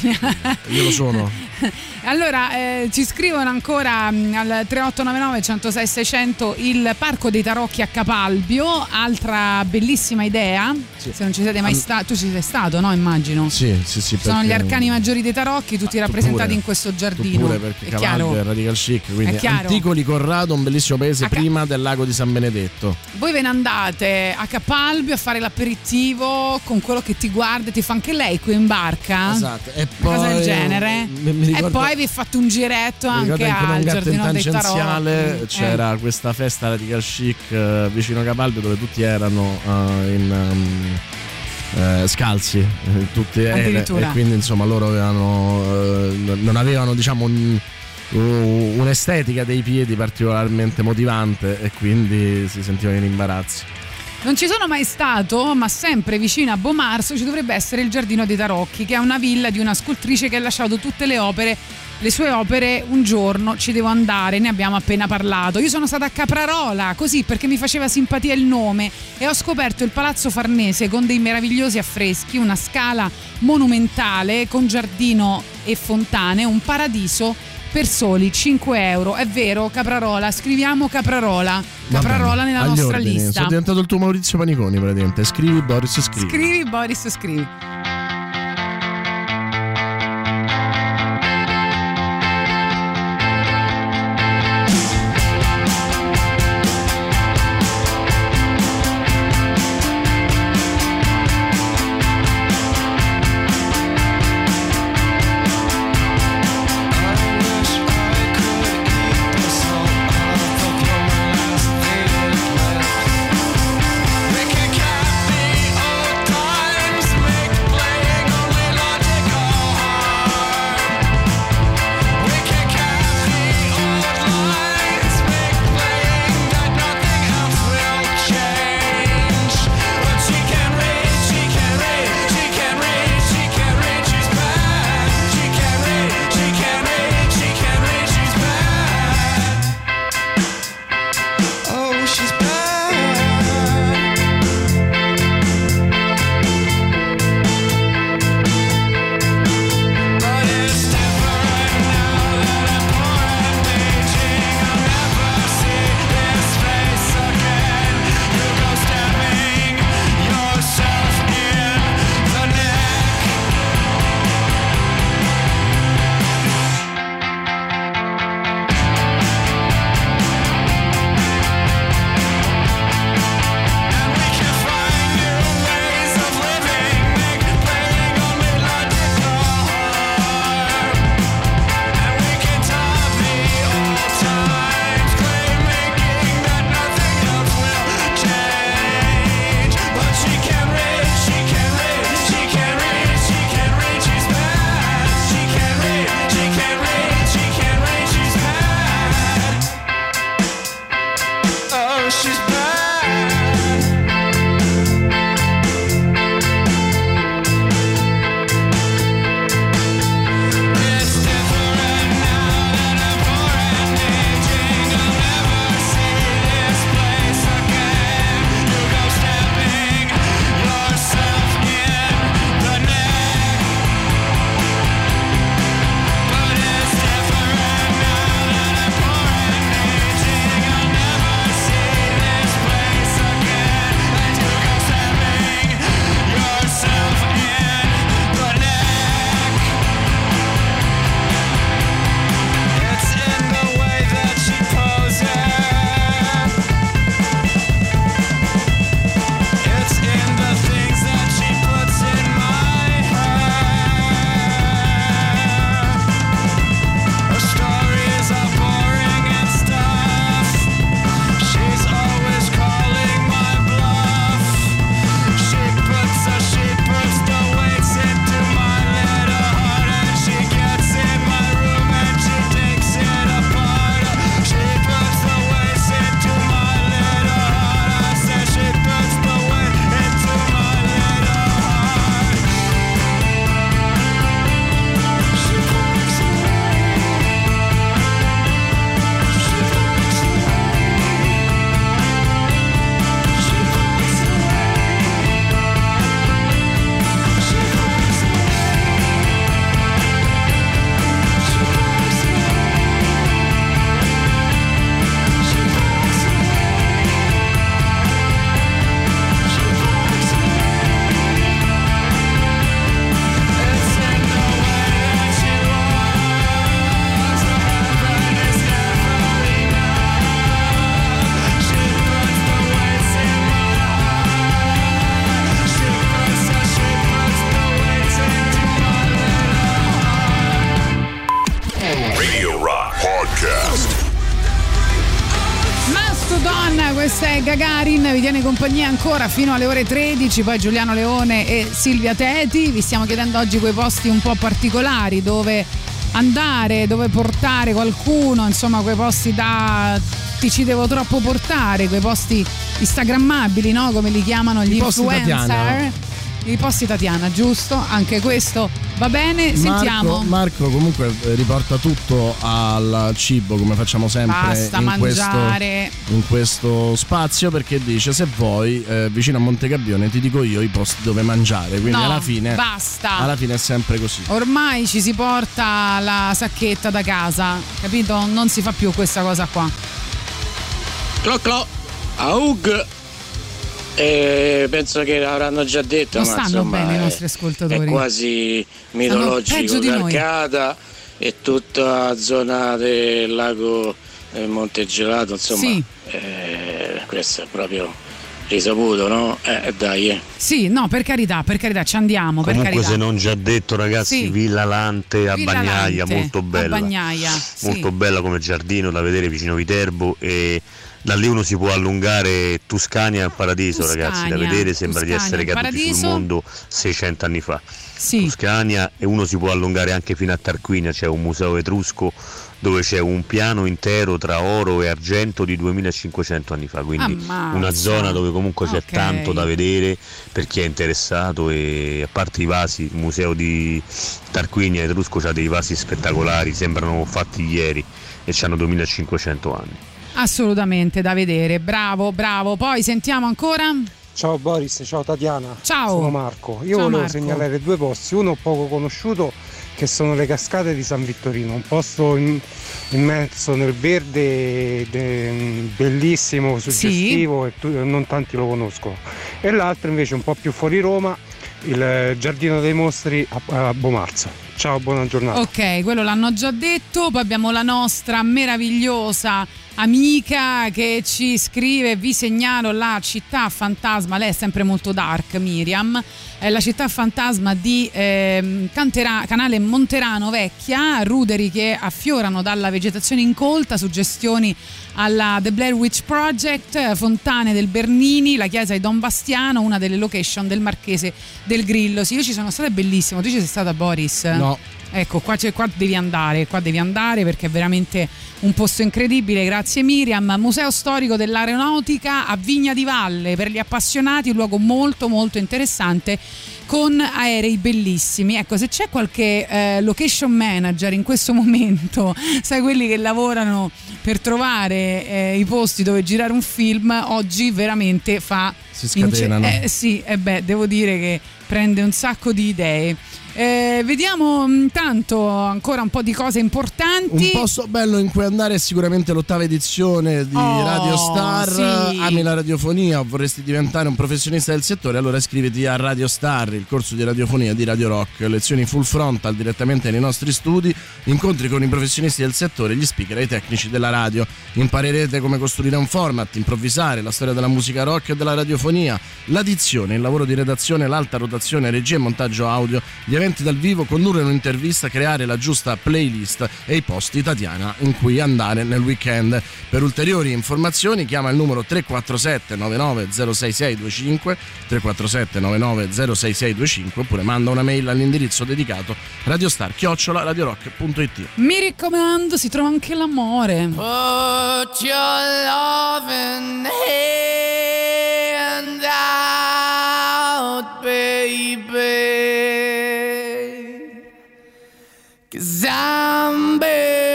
Io lo sono. [LAUGHS] Allora, eh, ci scrivono ancora mh, al 3899 106 600 il Parco dei Tarocchi a Capalbio, altra bellissima idea. Sì. Se non ci siete mai stati, tu ci sei stato, no? Immagino. Sì, sì, sì. Sono gli arcani maggiori dei tarocchi, tutti tu rappresentati pure. in questo Tu giardino. pure perché è Cavallo chiaro. è radical chic, quindi È. Anticoli Corrado, un bellissimo paese A ca- prima del lago di San Benedetto. Voi ve ne andate a Capalbio a fare l'aperitivo con quello che ti guarda e ti fa anche lei qui in barca. Esatto. E Una cosa poi- del genere. mi- mi e ricordo- poi vi fate un giretto anche che con un al giardino dei tarocchi. c'era questa festa radical chic eh, vicino a Capalbio dove tutti erano eh, in ehm, eh, scalzi eh, tutti eh, e quindi insomma loro avevano eh, non avevano diciamo un- un'estetica dei piedi particolarmente motivante e quindi si sentivano in imbarazzo Non ci sono mai stato, ma sempre vicino a Bomarzo ci dovrebbe essere il Giardino dei Tarocchi, che è una villa di una scultrice che ha lasciato tutte le opere. Le sue opere un giorno ci devo andare, ne abbiamo appena parlato. Io sono stata a Caprarola, così perché mi faceva simpatia il nome e ho scoperto il Palazzo Farnese con dei meravigliosi affreschi, una scala monumentale con giardino e fontane, un paradiso per soli 5 euro. È vero, Caprarola, scriviamo Caprarola. Caprarola bene, nella nostra ordini. lista. sono diventato il tuo Maurizio Paniconi praticamente scrivi Boris scrivi Scrivi Boris, scrivi. Compagnia ancora fino alle ore 13, poi Giuliano Leone e Silvia Teti, vi stiamo chiedendo oggi quei posti un po' particolari dove andare, dove portare qualcuno, insomma quei posti da ti ci devo troppo portare, quei posti instagrammabili, no? Come li chiamano gli I posti influencer. Tatiana. I posti Tatiana, giusto? Anche questo va bene, sentiamo. Marco, Marco comunque eh, riporta tutto al cibo come facciamo sempre Basta in, mangiare. questo, in questo spazio perché dice se vuoi eh, vicino a Montegabbione ti dico io i posti dove mangiare quindi No, alla fine basta. alla fine è sempre così Ormai ci si porta la sacchetta da casa, capito? Non si fa più questa cosa qua. Clo clo, Aug. Eh, penso che l'avranno già detto, Non ma insomma bene i è- nostri ascoltatori. È quasi mitologico. Carcada e tutta la zona del lago eh, Montegelato, insomma, Sì. eh, questo è proprio risaputo, no? Eh, dai, eh. Sì, no, per carità, per carità, ci andiamo, per Comunque carità. se non già detto ragazzi, Sì. Villa Lante a Villa Bagnaia, Lante, molto a bella. Bagnaia, sì. Molto bella come giardino da vedere vicino Viterbo e da lì uno si può allungare Tuscania e Paradiso Tuscania, ragazzi, da vedere sembra di Tuscania, essere caduti sul mondo 600 anni fa. Sì. Tuscania e uno si può allungare anche fino a Tarquinia, c'è un museo etrusco dove c'è un piano intero tra oro e argento di 2500 anni fa, quindi Ammazza. una zona dove comunque c'è Ok. tanto da vedere per chi è interessato e a parte i vasi, il museo di Tarquinia etrusco ha dei vasi spettacolari, sembrano fatti ieri e hanno 2500 anni. Assolutamente da vedere. Bravo, bravo. Poi sentiamo ancora. Ciao Boris, ciao Tatiana. Ciao. Sono Marco. Io Ciao, volevo Marco. segnalare due posti, uno poco conosciuto che sono le cascate di San Vittorino, un posto in- immerso nel verde, de- bellissimo, suggestivo e tu- non tanti lo conoscono. E l'altro invece un po' più fuori Roma, il Giardino dei Mostri a, a Bomarzo. Ciao, buona giornata. Ok, quello l'hanno già detto. Poi abbiamo la nostra meravigliosa amica che ci scrive: Vi segnalo la città fantasma. Lei è sempre molto dark, Miriam. È la città fantasma di ehm, Cantera- Canale Monterano Vecchia, ruderi che affiorano dalla vegetazione incolta, suggestioni alla The Blair Witch Project, fontane del Bernini, la chiesa di Don Bastiano, una delle location del Marchese del Grillo. Sì, io ci sono stata, è bellissimo. Tu ci sei stata, Boris? No. Ecco, qua, c'è- qua devi andare, qua devi andare perché è veramente un posto incredibile. Grazie Miriam. Museo storico dell'aeronautica a Vigna di Valle per gli appassionati, un luogo molto molto interessante con aerei bellissimi. Ecco, se c'è qualche eh, location manager in questo momento, [LAUGHS] sai quelli che lavorano per trovare eh, i posti dove girare un film, oggi veramente fa Si scatenano. eh, sì, e beh, devo dire che prende un sacco di idee. Eh, vediamo intanto ancora un po' di cose importanti. Un posto bello in cui andare è sicuramente l'ottava edizione di Oh, Radio Star. sì. Ami la radiofonia o vorresti diventare un professionista del settore? Allora iscriviti a Radio Star, il corso di radiofonia di Radio Rock. Lezioni full frontal direttamente nei nostri studi, incontri con i professionisti del settore gli speaker e i tecnici della radio. Imparerete come costruire un format, improvvisare, la storia della musica rock e della radiofonia, l'addizione, il lavoro di redazione, l'alta rotazione, regia e montaggio audio, gli eventi dal vivo, condurre un'intervista, creare la giusta playlist e i posti Tatiana in cui andare nel weekend. Per ulteriori informazioni chiama il numero 347 99 06625 347 99 06625 oppure manda una mail all'indirizzo dedicato radiostar chiocciola radiorock.it Mi raccomando, si trova anche l'amore. Put your loving hand out, baby. Zombie!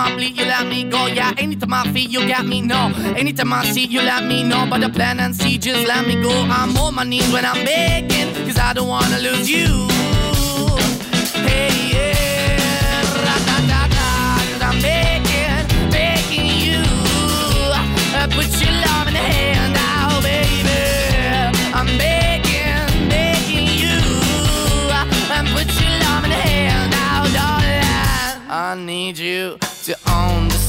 I bleed, you let me go. Yeah, anytime I feel, you got me. No, anytime I see, you let me know. But the plan and see, just let me go. I'm on my knees when I'm begging, cause I don't wanna lose you. Hey, yeah, ra-da-da-da, cause I'm begging, begging you. Uh, put your love in the hand now, baby. I'm begging, begging you. Uh, and put your love in the hand now, darling. I need you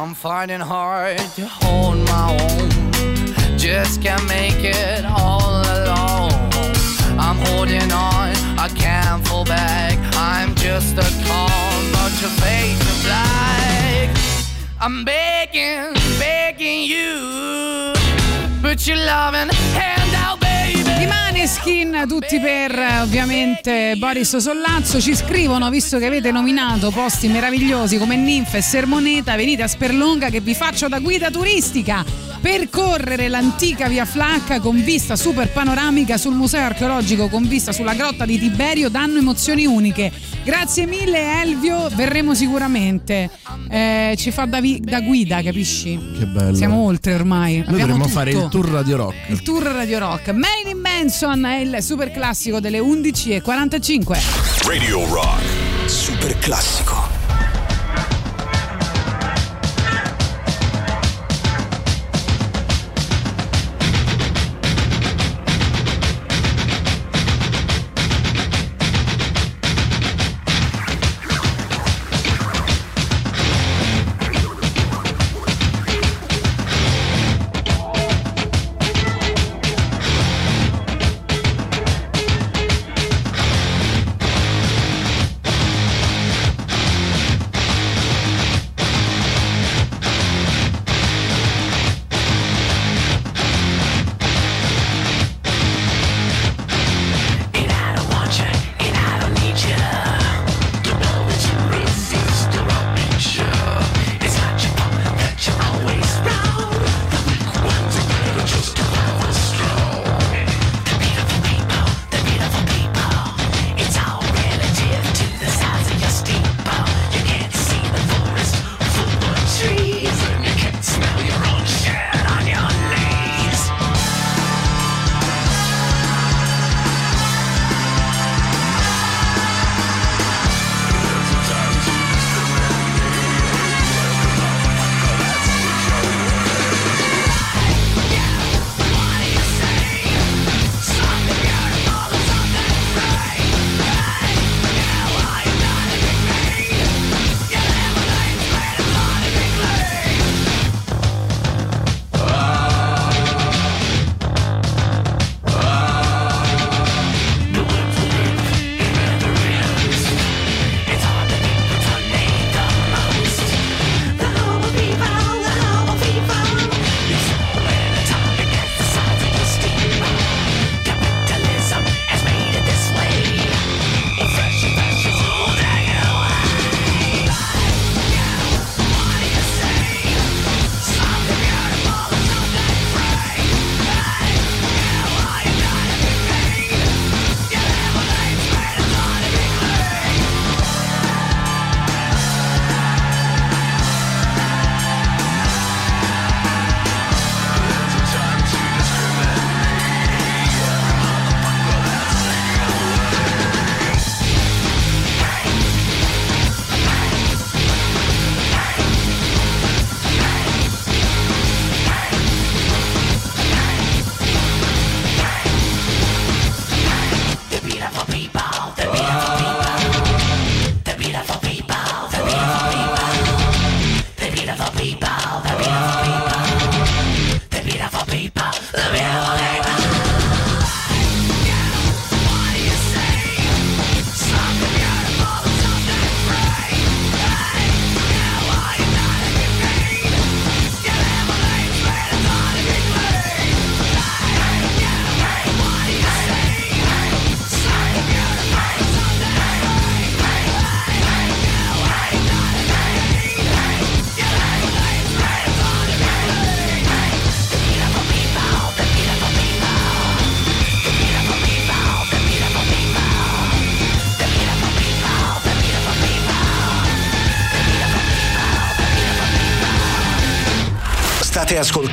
I'm fighting hard to hold my own, just can't make it all alone. I'm holding on, I can't fall back. I'm just a call, but your face is black. I'm begging, begging you. Put your loving hand out, baby. Maneskin, tutti per ovviamente Boris Sollazzo, ci scrivono, visto che avete nominato posti meravigliosi come Ninfa e Sermoneta, venite a Sperlonga che vi faccio da guida turistica. Percorrere l'antica via Flacca con vista super panoramica sul museo archeologico con vista sulla grotta di Tiberio danno emozioni uniche. Grazie mille Elvio, verremo sicuramente. Eh, ci fa da, vi- da guida, capisci? Che bello. Siamo oltre ormai. Noi Abbiamo dovremmo tutto. fare il tour Radio Rock. Il tour Radio Rock. Marilyn Manson è il super classico delle 11.45. Radio Rock. Super classico.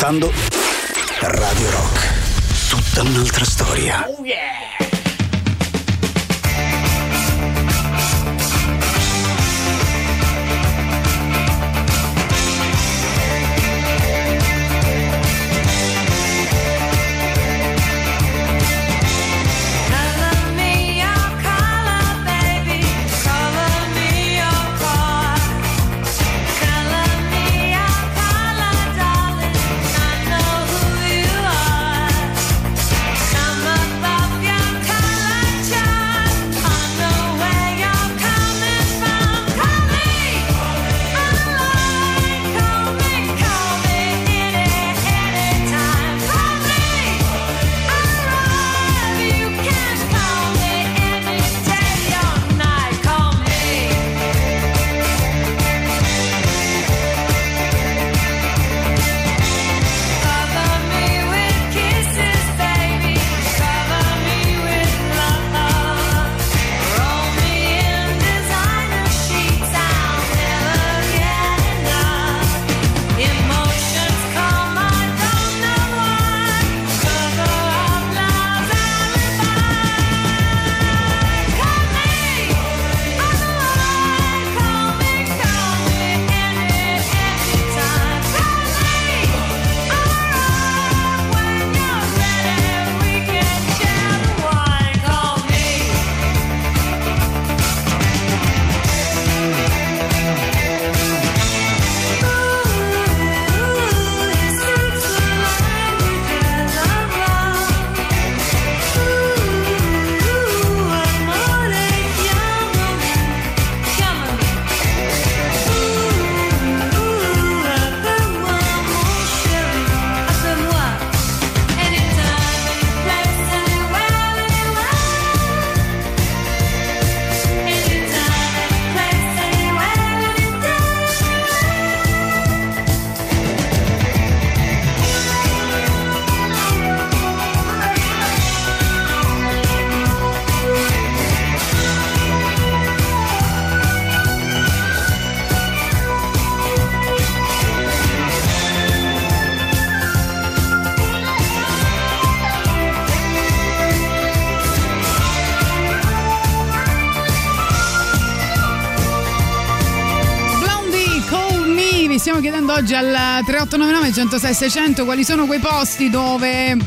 State oggi al 3899 106 600 quali sono quei posti dove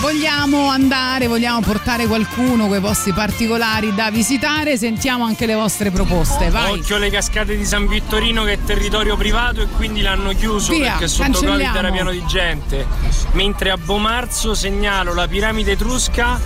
vogliamo andare, vogliamo portare qualcuno, quei posti particolari da visitare, sentiamo anche le vostre proposte, vai. Occhio alle cascate di San Vittorino che è territorio privato e quindi l'hanno chiuso Via, perché sotto Covid era pieno di gente. Mentre a Bomarzo segnalo la piramide etrusca,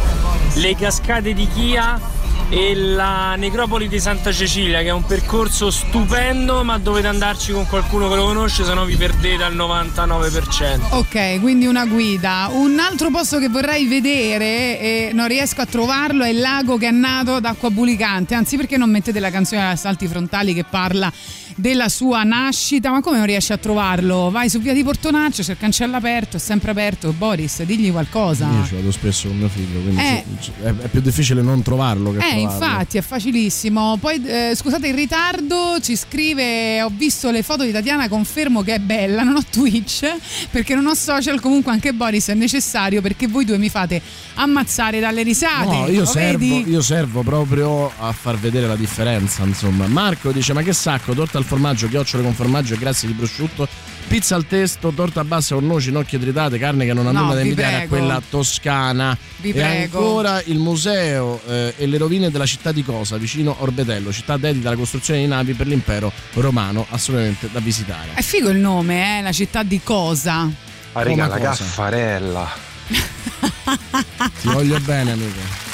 le cascate di Chia e la necropoli di Santa Cecilia che è un percorso stupendo ma dovete andarci con qualcuno che lo conosce se no vi perdete al 99%. Ok, quindi una guida. Un altro posto che vorrei vedere e non riesco a trovarlo è il lago che è nato d'acqua bulicante. Anzi, perché non mettete la canzone salti frontali che parla della sua nascita? Ma come non riesci a trovarlo? Vai su via di Portonaccio, c'è il cancello aperto, è sempre aperto. Boris, digli qualcosa. Io ci vado spesso con mio figlio, quindi Eh. è, più difficile non trovarlo che Eh, trovarlo. infatti, è facilissimo. Poi, eh, scusate il ritardo, ci scrive: Ho visto le foto di Tatiana, confermo che è bella. Non ho Twitch perché non ho social. Comunque, anche Boris è necessario perché voi due mi fate ammazzare dalle risate. No, io servo, io servo proprio a far vedere la differenza, insomma. Marco dice: Ma che sacco, torta al formaggio, chiocciole con formaggio e grazie di prosciutto, pizza al testo, torta bassa con noci, nocchie tritate, carne che non ha No, nulla da imitare a prego. quella toscana. Vi e prego. ancora il museo eh, e le rovine della città di Cosa, vicino Orbetello, città dedita alla costruzione di navi per l'impero romano, assolutamente da visitare. È figo il nome, eh? La città di cosa? Ah, raga, la cosa? caffarella. Ti voglio bene, amico.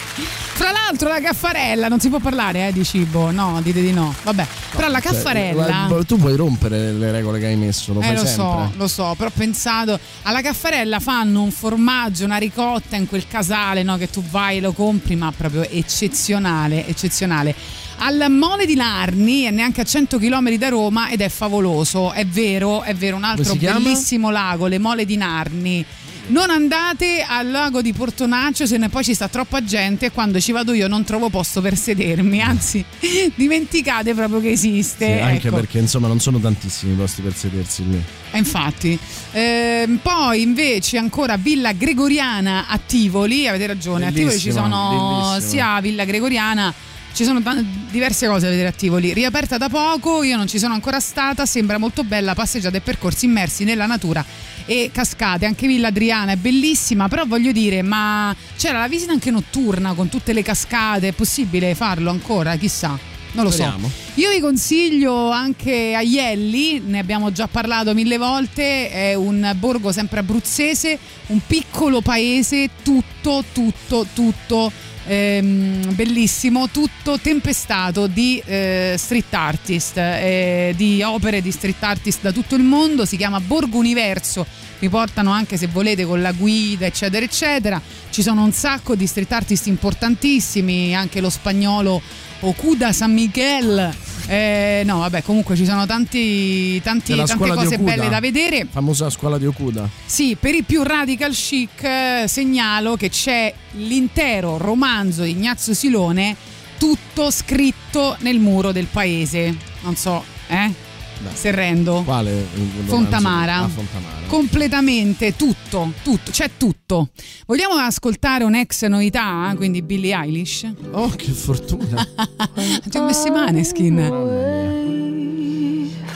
Fra l'altro la caffarella non si può parlare eh, di cibo, no, dite di no. Vabbè, però la Cioè, caffarella... la- tu puoi rompere le regole che hai messo, lo eh, fai lo sempre. so, lo so, però ho pensato alla caffarella fanno un formaggio, una ricotta in quel casale no, che tu vai e lo compri, ma proprio eccezionale, eccezionale. Al Mole di Narni è neanche a 100 km da Roma ed è favoloso, è vero, è vero, un altro bellissimo lago, le Mole di Narni. Non andate al lago di Portonaccio se ne poi ci sta troppa gente e quando ci vado io non trovo posto per sedermi, anzi [LAUGHS] dimenticate proprio che esiste. Sì, anche ecco. perché insomma non sono tantissimi i posti per sedersi lì. Eh, infatti, Ehm, poi invece ancora Villa Gregoriana a Tivoli, avete ragione, a Tivoli ci Bellissima, sono bellissima. sia Villa Gregoriana, ci sono diverse cose da vedere a Tivoli, riaperta da poco, io non ci sono ancora stata, sembra molto bella, passeggiate e percorsi immersi nella natura e cascate, anche Villa Adriana è bellissima, però voglio dire, ma c'era la visita anche notturna con tutte le cascate, è possibile farlo ancora? Chissà, non lo Speriamo. so. Io vi consiglio anche Aielli, ne abbiamo già parlato mille volte, è un borgo sempre abruzzese, un piccolo paese, tutto, tutto, tutto ehm, bellissimo, tutto tempestato di eh, street artist, eh, di opere di street artist da tutto il mondo, si chiama Borgo Universo, vi portano anche se volete con la guida eccetera eccetera, ci sono un sacco di street artist importantissimi, anche lo spagnolo Okuda San Miguel. Eh, no, vabbè, comunque ci sono tanti, tanti- tante cose belle da vedere. Famosa scuola di Okuda. Sì, per i più radical chic eh, segnalo che c'è l'intero romanzo di Ignazio Silone tutto scritto nel muro del paese. Non so, eh? Se rendo. Quale? Fontamara. Ah, Fontamara. Completamente tutto, tutto, c'è tutto. Vogliamo ascoltare un'ex novità, eh? quindi Billie Eilish? Oh, che fortuna! [LAUGHS] Ci ho messo i maneskin.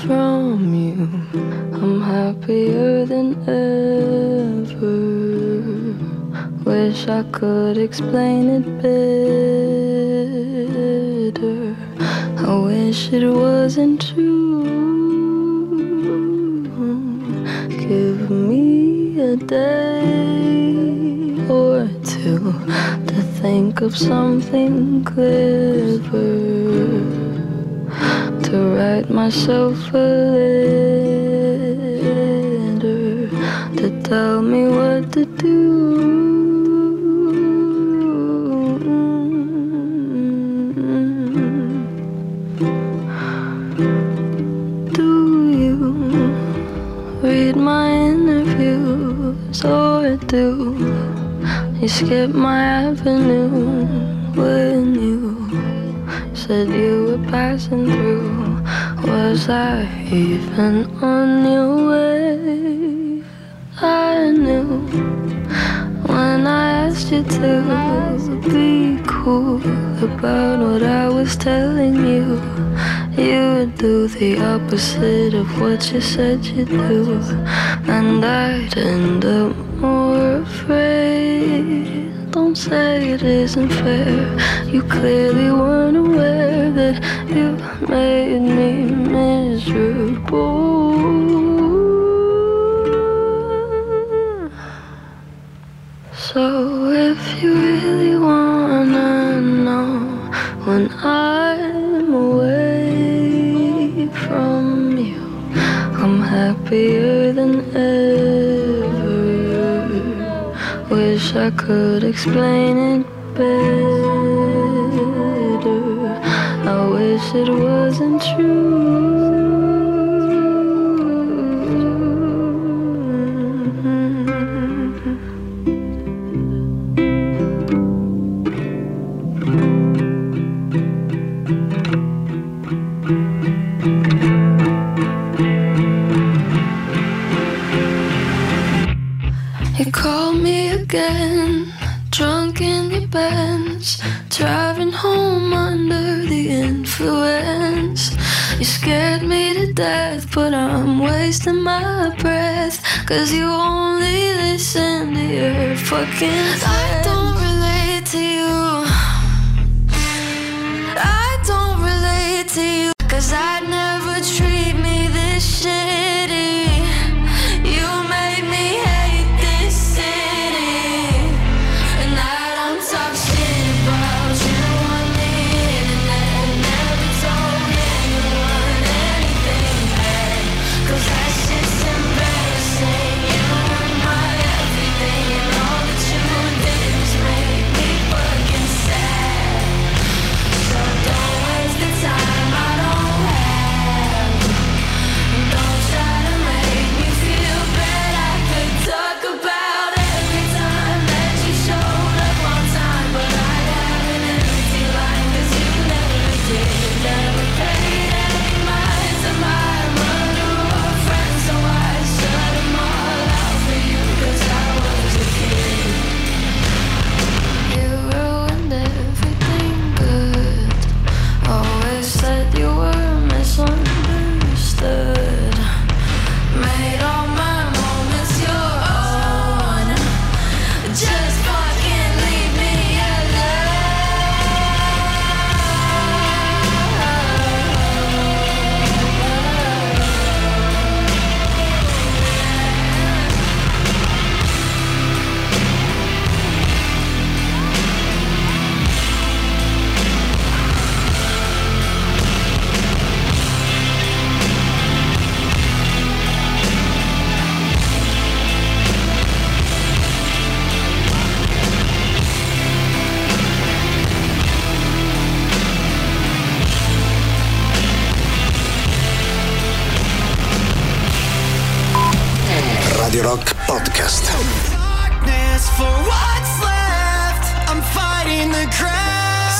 from you. I'm happier than ever. Wish I could explain it better. I wish it wasn't true. Day or two to think of something clever to write myself a letter to tell me what to do. Skip my avenue when you said you were passing through. Was I even on your way? I knew when I asked you to be cool about what I was telling you. You would do the opposite of what you said you'd do, and I'd end up more afraid. Don't say it isn't fair. You clearly weren't aware that you made me miserable. So if you really wanna know when I'm away from you, I'm happier Wish I could explain it better. I wish it wasn't true. Wasting my breath. Cause you only listen to your fucking I don't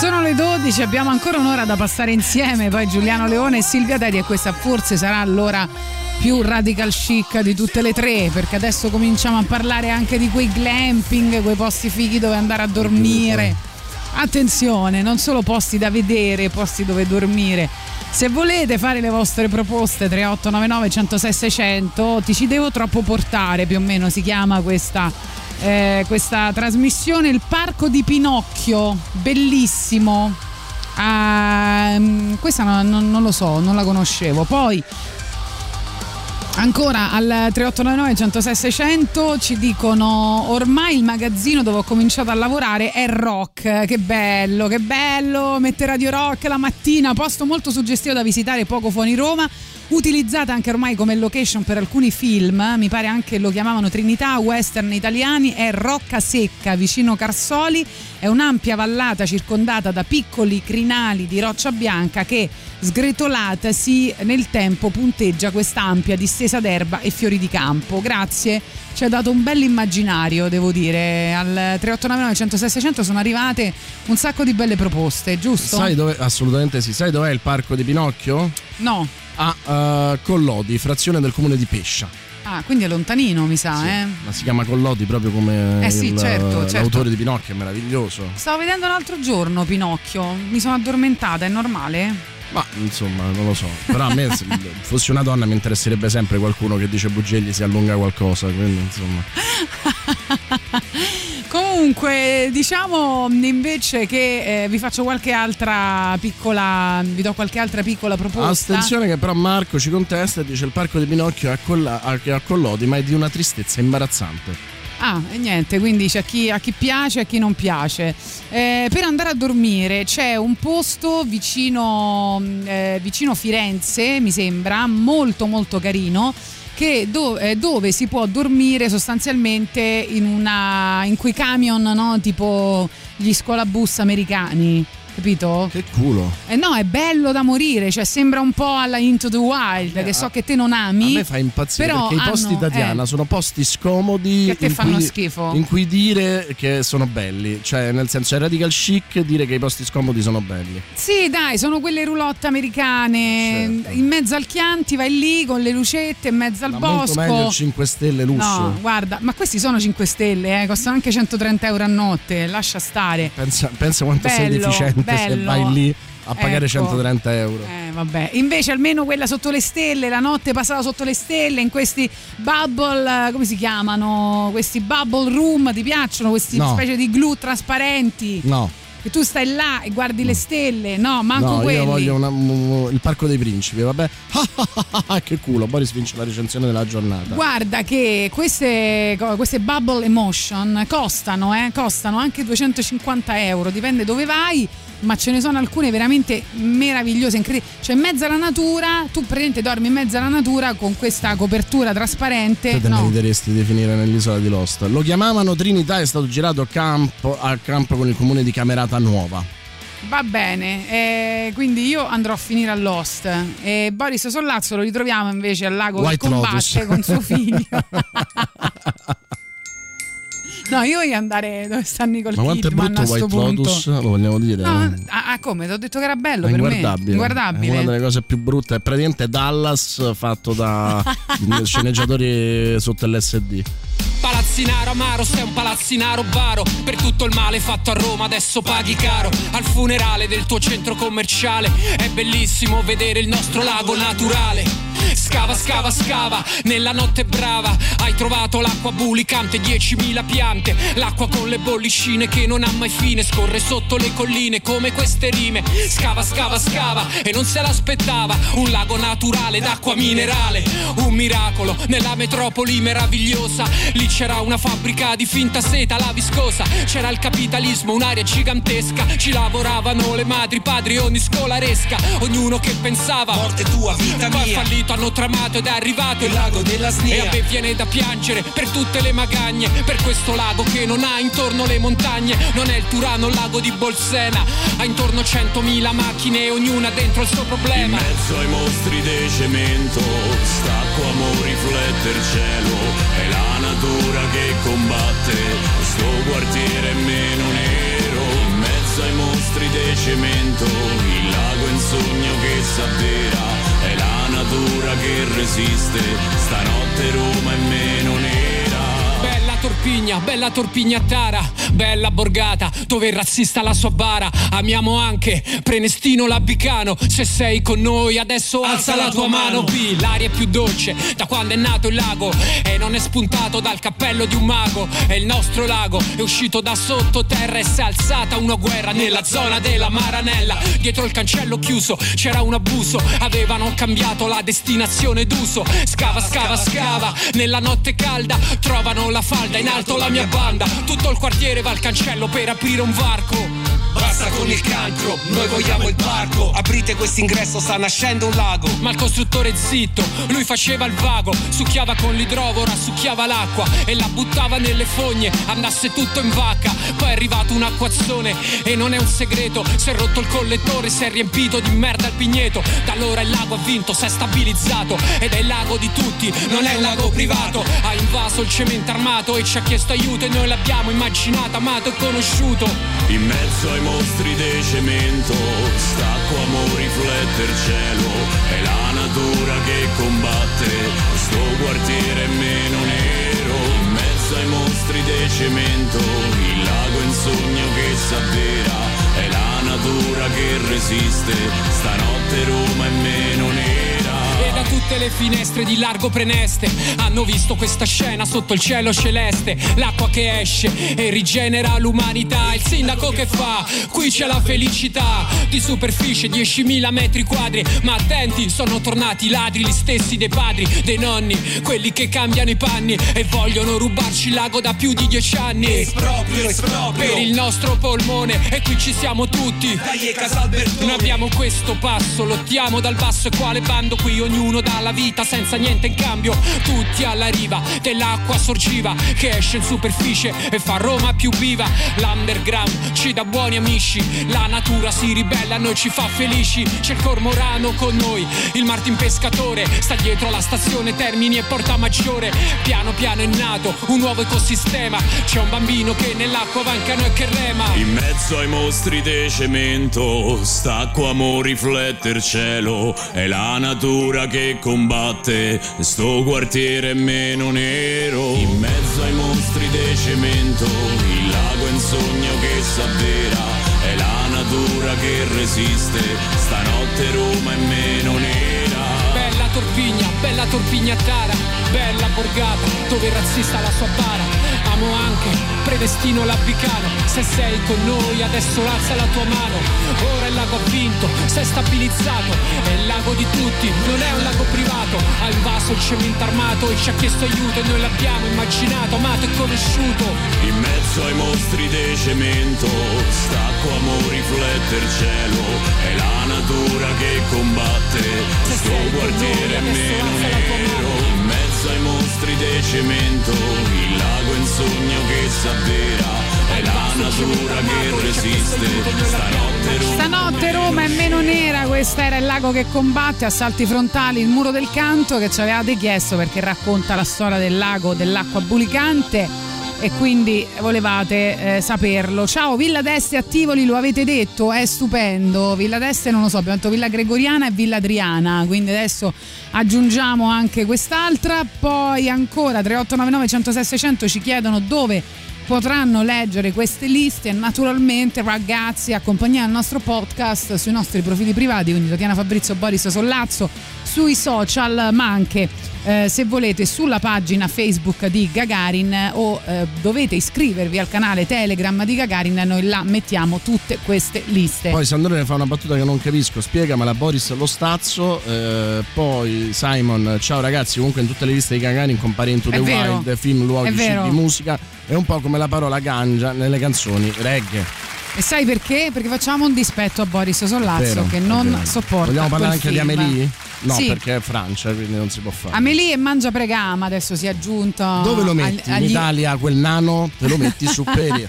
Sono le 12, abbiamo ancora un'ora da passare insieme, poi Giuliano Leone e Silvia Teti e questa forse sarà l'ora più radical chic di tutte le tre, perché adesso cominciamo a parlare anche di quei glamping, quei posti fighi dove andare a dormire. Attenzione, non solo posti da vedere, posti dove dormire. Se volete fare le vostre proposte 3899 106 600, ti ci devo troppo portare, più o meno si chiama questa eh, questa trasmissione Il Parco di Pinocchio, bellissimo. Ah, mm, questa no- non, non lo so, non la conoscevo. Poi ancora al 3899 106 600 ci dicono ormai il magazzino dove ho cominciato a lavorare è rock. Che bello, che bello mettere Radio Rock la mattina, posto molto suggestivo da visitare poco fuori Roma utilizzata anche ormai come location per alcuni film, mi pare anche lo chiamavano Trinità, western italiani, è Rocca Secca vicino Carsoli, è un'ampia vallata circondata da piccoli crinali di roccia bianca che sgretolatasi nel tempo punteggia quest'ampia distesa d'erba e fiori di campo. Grazie, ci ha dato un bel immaginario, devo dire. Al 3899 106 600 sono arrivate un sacco di belle proposte, giusto? Sai dove? Assolutamente sì. Sai dov'è il parco di Pinocchio? No. A eh, Collodi, frazione del comune di Pescia. Ah, quindi è lontanino, mi sa, eh? Ma si chiama Collodi proprio come Eh sì, il- certo, certo. l'autore di Pinocchio, è meraviglioso. Stavo vedendo l'altro giorno Pinocchio, mi sono addormentata, è normale? Ma insomma, non lo so. Però a me, se [LAUGHS] fossi una donna, mi interesserebbe sempre qualcuno che dice bugie e gli si allunga qualcosa. Quindi, insomma. [LAUGHS] Comunque, diciamo invece che eh, vi faccio qualche altra piccola. vi do qualche altra piccola proposta. Attenzione, che però Marco ci contesta e dice: il parco di Pinocchio è a, Collodi, ma è di una tristezza imbarazzante. Ah, e niente, quindi c'è chi, a chi piace e a chi non piace. Eh, per andare a dormire c'è un posto vicino, mh, eh, vicino Firenze, mi sembra, molto molto carino. Che do- eh, dove si può dormire sostanzialmente in, una, in quei camion no? tipo gli scolabus americani, capito? Che culo. Eh no, è bello da morire, cioè sembra un po' alla Into the Wild, che so che te non ami. A me fa impazzire però perché i posti hanno- Tatiana eh, sono posti scomodi Che te fanno cui- schifo. in cui dire che sono belli, cioè nel senso è radical chic dire che i posti scomodi sono belli. Sì, dai, sono quelle roulotte americane. In mezzo al Chianti vai lì con le lucette, in mezzo al Certo. Ma molto bosco. meglio il 5 stelle lusso. No, guarda, ma questi sono 5 stelle, eh, costano anche 130 euro a notte, lascia stare. Pensa, pensa quanto sei Bello, deficiente [LAUGHS] se bello. vai lì a pagare Ecco. 130 euro. Eh, vabbè. Invece almeno quella sotto le stelle, la notte passata sotto le stelle, in questi bubble, eh, come si chiamano? Questi bubble room, ti piacciono? Questi No. specie di glue trasparenti? No. Che tu stai là e guardi le stelle? No, manco no, quelli. io voglio una- un- il parco dei principi, vabbè. [LAUGHS] che culo, Boris vince la recensione della giornata. Guarda che queste, queste bubble emotion costano, eh, costano anche 250 euro, dipende dove vai, ma ce ne sono alcune veramente meravigliose, incredibili. Cioè in mezzo alla natura, tu praticamente dormi in mezzo alla natura con questa copertura trasparente. Te te no. meriteresti di finire nell'isola di Lost. Lo chiamavano Trinità, è stato girato a campo, a campo con il comune di Camerata Nuova. Va bene, eh, quindi io andrò a finire all'Host e Boris Sollazzo lo ritroviamo invece al lago White che combatte Lotus. con suo figlio. [LAUGHS] [LAUGHS] no, io voglio andare dove sta Nicole Ma quanto è Kidman brutto a sto White punto. Lotus? Lo vogliamo dire? No, ah, ah, come? Ti ho detto che era bello È per me. Inguardabile. È una delle cose più brutte. È praticamente Dallas fatto da [LAUGHS] sceneggiatori sotto LSD. Palazzinaro amaro, sei un palazzinaro baro Per tutto il male fatto a Roma adesso paghi caro Al funerale del tuo centro commerciale È bellissimo vedere il nostro lago naturale Scava, scava, scava, nella notte brava. Hai trovato l'acqua bulicante, 10.000 piante. L'acqua con le bollicine che non ha mai fine. Scorre sotto le colline come queste rime. Scava, scava, scava e non se l'aspettava. Un lago naturale d'acqua minerale. Un miracolo nella metropoli meravigliosa. Lì c'era una fabbrica di finta seta, la viscosa. C'era il capitalismo, un'area gigantesca. Ci lavoravano le madri, padri, ogni scolaresca Ognuno che pensava Morte tua, vita Poi è fallito, hanno hanno tramato ed è arrivato il lago della snia. E a me viene da piangere per tutte le magagne, per questo lago che non ha intorno le montagne. Non è il Turano, il lago di Bolsena, ha intorno 100.000 macchine, ognuna dentro il suo problema. In mezzo ai mostri di cemento, stacco amore, riflette il cielo, è la natura che combatte, sto quartiere è meno nero, in mezzo ai mostri di cemento, il lago è un sogno che s'avvera, è la natura che resiste, stanotte Roma è meno nera. Bella Torpigna, Torpignatara, bella Borgata, dove il razzista la sua bara. Amiamo anche Prenestino Labicano. Se sei con noi adesso alza, la tua mano. B, l'aria è più dolce da quando è nato il lago e non è spuntato dal cappello di un mago. È il nostro lago, è uscito da sottoterra e si è alzata una guerra nella zona della Maranella. Dietro il cancello chiuso c'era un abuso, avevano cambiato la destinazione d'uso. Scava, scava, scava, nella notte calda trovano la falda in alto la mia banda. Tutto il quartiere va al cancello per aprire un varco. Basta con il cancro, noi vogliamo il parco. Aprite quest'ingresso, sta nascendo un lago. Ma il costruttore zitto, lui faceva il vago, succhiava con l'idrovora, succhiava l'acqua e la buttava nelle fogne, andasse tutto in vacca. Poi è arrivato un acquazzone e non è un segreto, si è rotto il collettore, si è riempito di merda il pigneto. Da allora il lago ha vinto, si è stabilizzato ed è il lago di tutti, non è un lago privato. Ha invaso il cemento armato e ci ha chiesto aiuto e noi l'abbiamo immaginato, amato e conosciuto. In mezzo ai mostri di cemento, stacco amore, riflette il cielo, è la natura che combatte, sto quartiere è meno nero. In mezzo ai mostri di cemento, il lago è un sogno che s'avvera, è la natura che resiste, stanotte Roma è meno nera. Da tutte le finestre di largo preneste hanno visto questa scena sotto il cielo celeste. L'acqua che esce e rigenera l'umanità. Il sindaco che fa? Qui c'è la felicità. Di superficie 10.000 metri quadri. Ma attenti, sono tornati i ladri, gli stessi dei padri, dei nonni, quelli che cambiano i panni e vogliono rubarci il lago da più di dieci anni. Esproprio, esproprio. Per il nostro polmone, e qui ci siamo tutti. Dai. Noi abbiamo questo passo, lottiamo dal basso e quale bando qui ognuno dà la vita senza niente in cambio. Tutti alla riva dell'acqua sorgiva che esce in superficie e fa Roma più viva. L'underground ci dà buoni amici, la natura si ribella, a noi ci fa felici. C'è il cormorano con noi, il Martin pescatore sta dietro la stazione Termini e Porta Maggiore. Piano piano è nato un nuovo ecosistema. C'è un bambino che nell'acqua va in canoa e che rema. In mezzo ai mostri di cemento, stacco amore, riflette il cielo, è la natura che combatte, sto quartiere meno nero. In mezzo ai mostri di cemento, il lago è un sogno che s'avvera, è la natura che resiste, stanotte Roma è meno nera. Bella Torpigna, bella Torpignatara, bella Borgata, dove il razzista la sua bara. Amo anche Predestino Labicano, se sei con noi adesso alza la tua mano. Ora il lago ha vinto, si è stabilizzato, è il lago di tutti, non è un lago privato. Ha invaso il cemento armato e ci ha chiesto aiuto e noi l'abbiamo immaginato, amato e conosciuto. In mezzo ai mostri di cemento, stacco amore, riflette il cielo, è la natura che combatte, sto quartiere è meno nero. In mezzo ai mostri di cemento, il lago è un sogno che s'avvera, è la natura che resiste, stanotte Roma. Stanotte Roma è meno nera, questo era il lago che combatte, assalti frontali, il muro del canto che ci avevate chiesto perché racconta la storia del lago, dell'acqua bulicante e quindi volevate eh, saperlo. Ciao, Villa d'Este a Tivoli, lo avete detto, è stupendo. Villa d'Este non lo so, abbiamo detto Villa Gregoriana e Villa Adriana, quindi adesso aggiungiamo anche quest'altra. Poi ancora 3899 106 600 ci chiedono dove potranno leggere queste liste naturalmente ragazzi accompagnare il nostro podcast sui nostri profili privati quindi Tatiana Fabrizio Boris Sollazzo sui social ma anche eh, se volete sulla pagina Facebook di Gagarin o eh, dovete iscrivervi al canale Telegram di Gagarin noi là mettiamo tutte queste liste Poi Sandrone fa una battuta che non capisco, spiegamela Boris lo stazzo, eh, poi Simon, ciao ragazzi, comunque in tutte le liste di Gagarin compare Into the È vero. Wild, film, luoghi, cibi, musica, è un po' come la parola ganja nelle canzoni reggae. e sai perché? perché facciamo un dispetto a Boris Sollazzo Vero, che non sopporta Vogliamo parlare anche di film. Amelie? No, Sì. perché è Francia, quindi non si può fare. Amelie e Mangia Pregama adesso si è aggiunto. Dove lo metti? agli- In Italia quel nano te lo metti su [LAUGHS] Peri.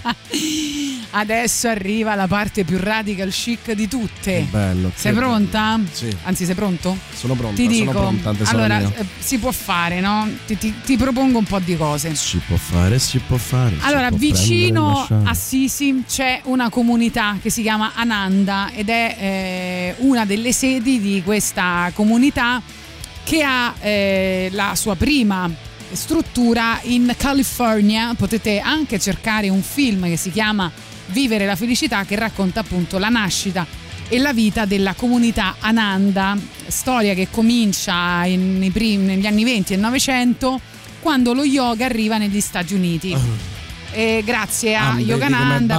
Adesso arriva la parte più radical chic di tutte. Bello. Sei pronta? Sì. Anzi, sei pronto? Sono pronta, Ti dico, sono pronta, allora eh, si può fare, no? Ti, ti- ti propongo un po' di cose. Si può fare, si può fare. Allora, può vicino a Sisi c'è una comunità che si chiama Ananda ed è eh, una delle sedi di questa comunità che ha eh, la sua prima struttura in California. Potete anche cercare un film che si chiama Vivere la felicità che racconta appunto la nascita e la vita della comunità Ananda, storia che comincia primi- negli anni 20 e 900 quando lo yoga arriva negli Stati Uniti. E grazie a Ah, come Yogananda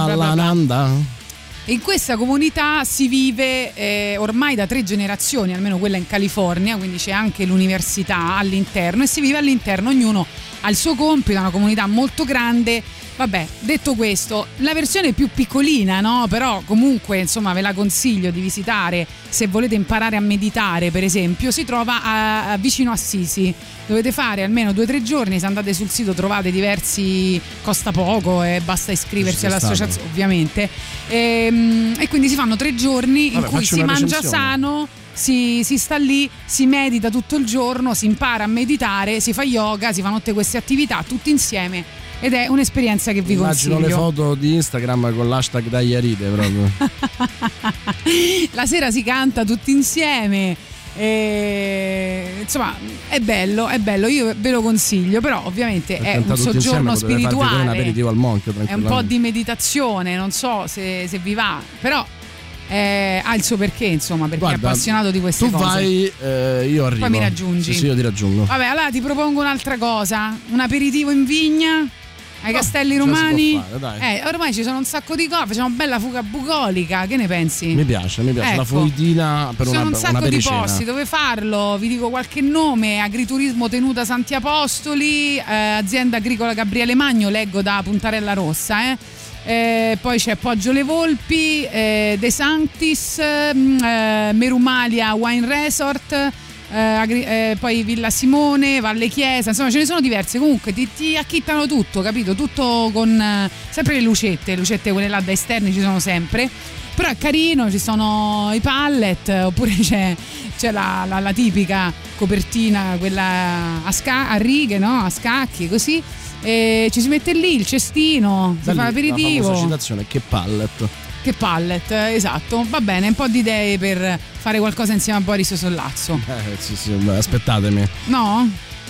In questa comunità si vive eh, ormai da tre generazioni, almeno quella in California, quindi c'è anche l'università all'interno e si vive all'interno, ognuno ha il suo compito, è una comunità molto grande. Vabbè, detto questo, la versione più piccolina, no? Però comunque, insomma, ve la consiglio di visitare se volete imparare a meditare, per esempio, si trova a- a- vicino a Sisi. Dovete fare almeno due o tre giorni, se andate sul sito trovate diversi, costa poco e basta iscriversi all'associazione, ovviamente. Ehm, E, quindi si fanno tre giorni in Vabbè, cui faccio si mangia sano, si, si sta lì, si medita tutto il giorno, si impara a meditare, si fa yoga, si fanno tutte queste attività tutti insieme ed è un'esperienza che vi Immagino consiglio. le foto di Instagram con l'hashtag Dagliaride proprio. [LAUGHS] La sera si canta tutti insieme. e, insomma, è bello, è bello, io ve lo consiglio, però ovviamente è un soggiorno pure un spirituale. aperitivo al monchio È un po' di meditazione, non so se, se vi va, però eh, ha il suo perché, insomma, perché Guarda, è appassionato di queste tu cose. vai, eh, io arrivo. Poi mi raggiungi. Sì, sì, io ti raggiungo. Vabbè, allora ti propongo un'altra cosa, un aperitivo in vigna. Ai Castelli la si può Romani, fare. Eh, ormai ci sono un sacco di cose. Facciamo bella fuga bucolica. Che ne pensi? Mi piace, mi piace. La Ecco. fruitina per Ci una, sono un una sacco di posti dove farlo, vi dico qualche nome, Agriturismo Tenuta Santi Apostoli, eh, Azienda Agricola Gabriele Magno, leggo da Puntarella Rossa, eh. Eh, poi c'è Poggio Le Volpi, eh, De Sanctis, mm, eh, Merumalia Wine Resort, eh, Agri- eh, poi Villa Simone, Valle Chiesa, insomma ce ne sono diverse, comunque ti, ti acchittano tutto, capito? Tutto con eh, sempre le lucette, le lucette quelle là da esterni ci sono sempre. Però è carino, ci sono i pallet, oppure [LAUGHS] c'è, c'è la, la- la tipica copertina, quella a, sca- a righe, no? A scacchi, così. E ci si mette lì il cestino, si Da fa lì, La l'aperitivo. famosa citazione, che pallet. Che pallet, eh, esatto. Va bene, un po' di idee per fare qualcosa insieme a Boris Sollazzo. Eh, sì, sì, beh, aspettatemi. No?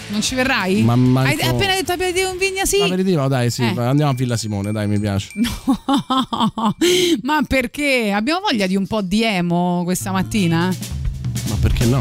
Non ci verrai? Ma manco- Hai appena detto aperitivo in vigna, sì? Aperitivo, dai, sì, Eh. andiamo a Villa Simone, dai, mi piace. [LAUGHS] Ma perché? Abbiamo voglia di un po' di emo questa mattina? Ma perché no?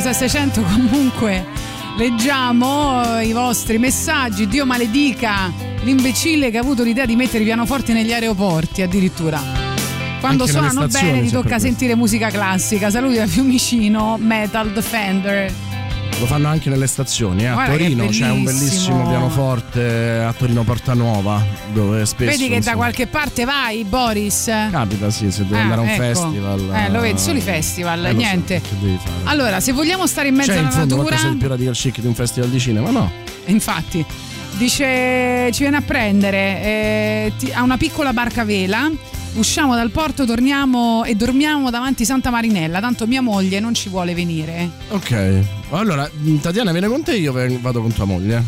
600 comunque leggiamo i vostri messaggi. Dio maledica l'imbecille che ha avuto l'idea di mettere i pianoforti negli aeroporti addirittura. Quando Anche suonano bene ti tocca questo. sentire musica classica. Saluti da Fiumicino, Metal Defender. Lo fanno anche nelle stazioni. eh. A Guarda Torino c'è un bellissimo. pianoforte a Torino Portanova, dove spesso. Vedi che da insomma, qualche parte vai, Boris? Capita, sì, se devi Ah, andare a un ecco. festival. Eh, lo vedi, solo i festival, Eh, so, niente. fare? Allora, se vogliamo stare in mezzo C'è alla in fondo natura, di più radical chic di un festival di cinema? No. infatti, dice ci viene a prendere eh, ti- ha una piccola barca a vela. Usciamo dal porto, torniamo e dormiamo davanti Santa Marinella. Tanto mia moglie non ci vuole venire. Ok. Allora, Tatiana viene con te io vado con tua moglie.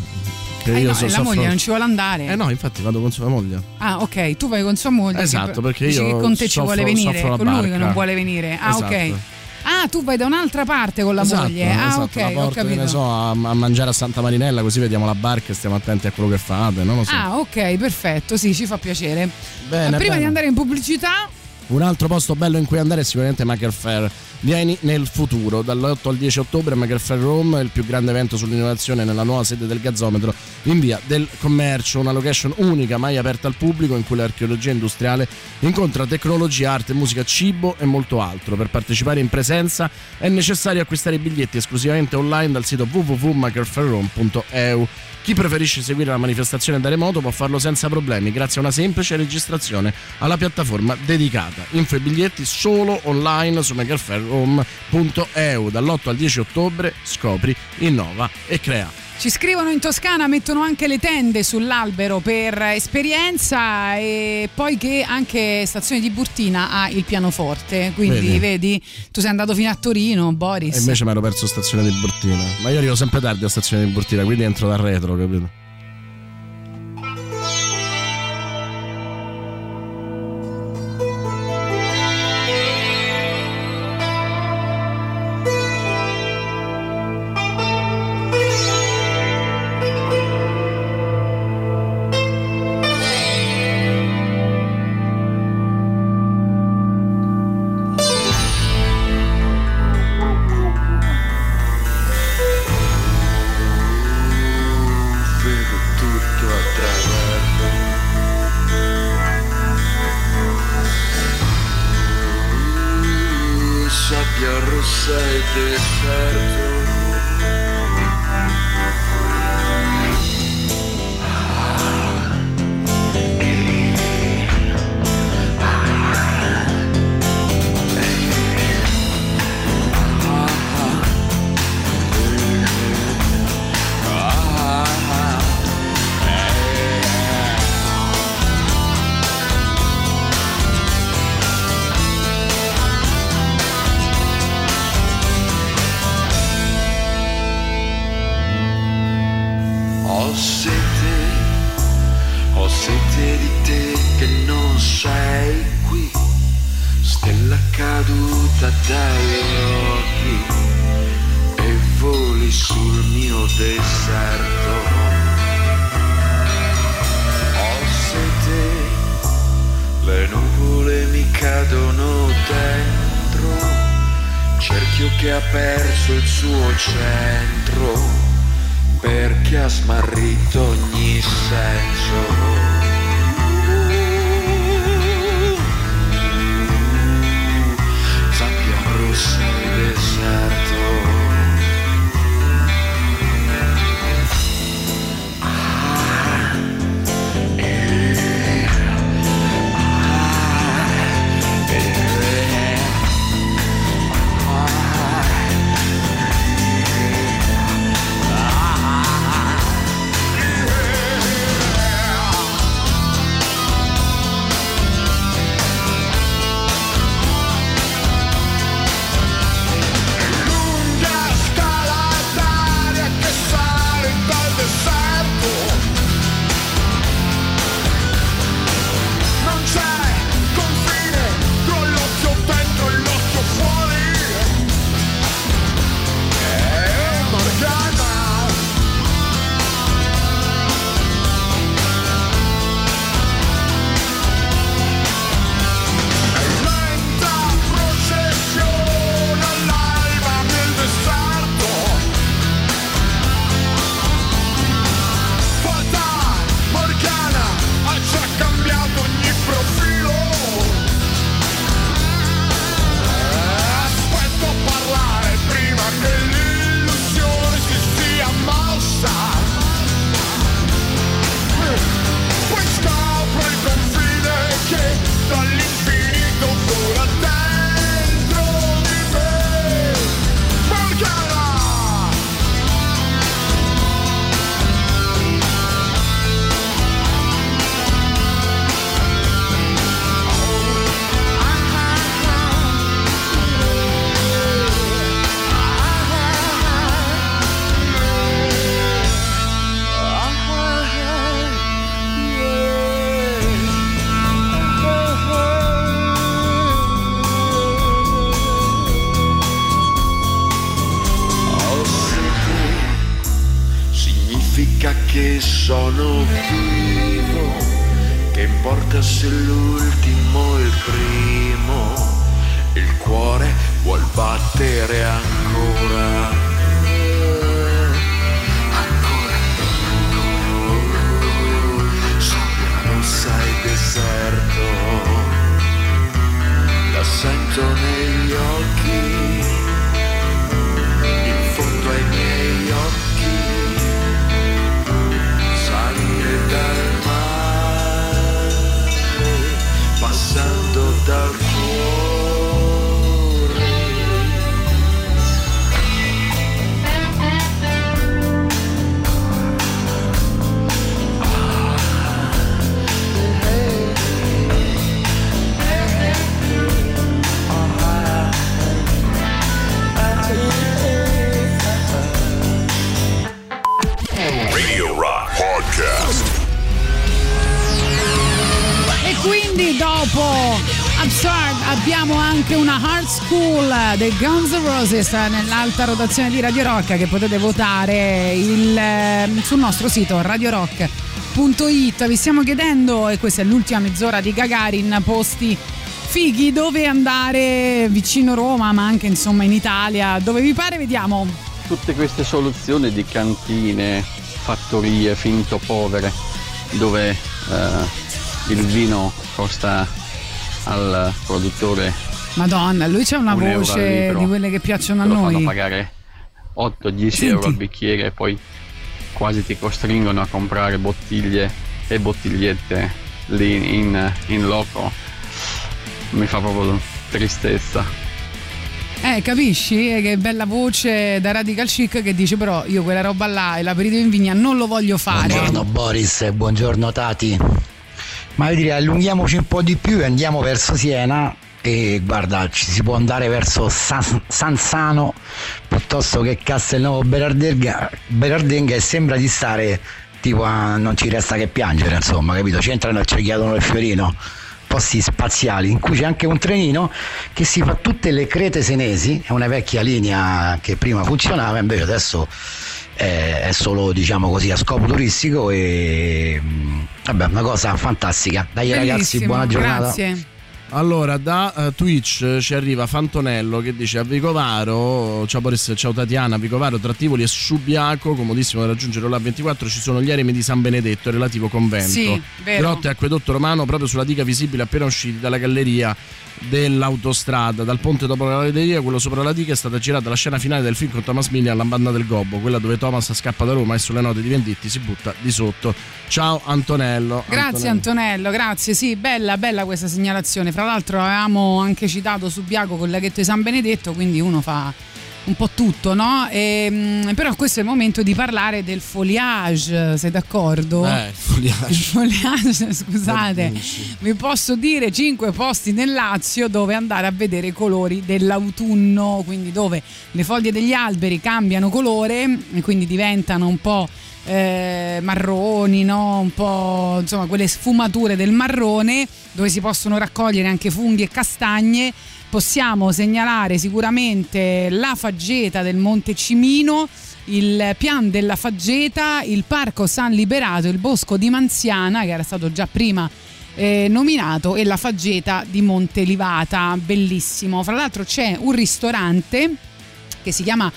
Che Eh io no, so- la moglie non ci vuole andare. Eh no, infatti vado con sua moglie. Ah, ok, tu vai con sua moglie. Esatto, perché io che con te ci soffro- vuole venire, con lui che barca. non vuole venire. Ah, ok. Ah, tu vai da un'altra parte con la esatto, moglie. Ah, esatto, ok, la porto, ne so, a, a mangiare a Santa Marinella così vediamo la barca e stiamo attenti a quello che fate, non lo so. Ah, ok, perfetto, sì, ci fa piacere. Bene, Prima bene. di andare in pubblicità, Un altro posto bello in cui andare è sicuramente Maker Fair. Vieni nel futuro, dall'8 al 10 ottobre Maker Fair Rome, il più grande evento sull'innovazione nella nuova sede del Gazzometro in via del commercio, una location unica mai aperta al pubblico in cui l'archeologia industriale incontra tecnologia, arte, musica, cibo e molto altro. Per partecipare in presenza è necessario acquistare i biglietti esclusivamente online dal sito www.makerfairrome.eu. Chi preferisce seguire la manifestazione da remoto può farlo senza problemi grazie a una semplice registrazione alla piattaforma dedicata. Info e biglietti solo online su makerfairhome.eu. Dall'8 al 10 ottobre scopri, innova e crea. ci scrivono in Toscana, mettono anche le tende sull'albero per esperienza e poi che anche Stazione di Burtina ha il pianoforte. Quindi Vedi? vedi, tu sei andato fino a Torino, Boris. E invece mi ero perso stazione di Burtina. Ma io arrivo sempre tardi a stazione di Burtina, quindi entro dal retro, capito? Dei Guns N' Roses nell'alta rotazione di Radio Rock che potete votare il, eh, sul nostro sito radiorock.it. Vi stiamo chiedendo, e questa è l'ultima mezz'ora di Gagarin, posti fighi dove andare vicino Roma, ma anche insomma in Italia, dove vi pare, vediamo. Tutte queste soluzioni di cantine, fattorie finto povere, dove eh, il vino costa al produttore Madonna, lui c'ha una Un voce di quelle che piacciono a te lo fanno noi. pagare 8-10 Senti. euro al bicchiere e poi quasi ti costringono a comprare bottiglie e bottigliette lì in, in loco. Mi fa proprio tristezza. Eh, capisci? Eh, Che bella voce da Radical Chic che dice però io quella roba là e l'aperitivo in vigna non lo voglio fare. Buongiorno Boris e buongiorno Tati. Ma io direi allunghiamoci un po' di più e andiamo verso Siena e guarda ci si può andare verso San- Sansano piuttosto che Castelnuovo Berardenga, Berardenga e sembra di stare tipo a non ci resta che piangere insomma capito? Ci entrano e ci chiedono il fiorino posti spaziali in cui c'è anche un trenino che si fa tutte le crete senesi è una vecchia linea che prima funzionava invece adesso è, è solo diciamo così a scopo turistico e vabbè una cosa fantastica dai ragazzi Bellissimo, buona giornata Grazie. Allora, da eh, Twitch eh, ci arriva Fantonello che dice a Vicovaro, ciao Boris, ciao Tatiana, a Vicovaro tra Tivoli e Subiaco, comodissimo da raggiungere la 24, ci sono gli eremi di San Benedetto, relativo convento. Sì, vero. Grotte e acquedotto romano proprio sulla diga visibile appena usciti dalla galleria dell'autostrada. Dal ponte dopo la galleria, quello sopra la diga, è stata girata la scena finale del film con Thomas Millian, La banda del Gobbo, quella dove Thomas scappa da Roma e sulle note di Venditti si butta di sotto. Ciao Antonello. Grazie Antonello, grazie. Sì, bella, bella questa segnalazione. Fra l'altro avevamo anche citato Subiaco con il laghetto di San Benedetto, quindi uno fa un po' tutto, no? Ehm, però questo è il momento di parlare del foliage, sei d'accordo? Eh, il foliage. Il foliage, [LAUGHS] scusate, vi posso dire cinque posti nel Lazio dove andare a vedere i colori dell'autunno, quindi dove le foglie degli alberi cambiano colore e quindi diventano un po' eh, marroni, no? un po' insomma quelle sfumature del marrone dove si possono raccogliere anche funghi e castagne. Possiamo segnalare sicuramente la faggeta del Monte Cimino, il pian della faggeta, il Parco San Liberato, il Bosco di Manziana, che era stato già prima eh, nominato, e la faggeta di Monte Livata, bellissimo. Fra l'altro c'è un ristorante che si chiama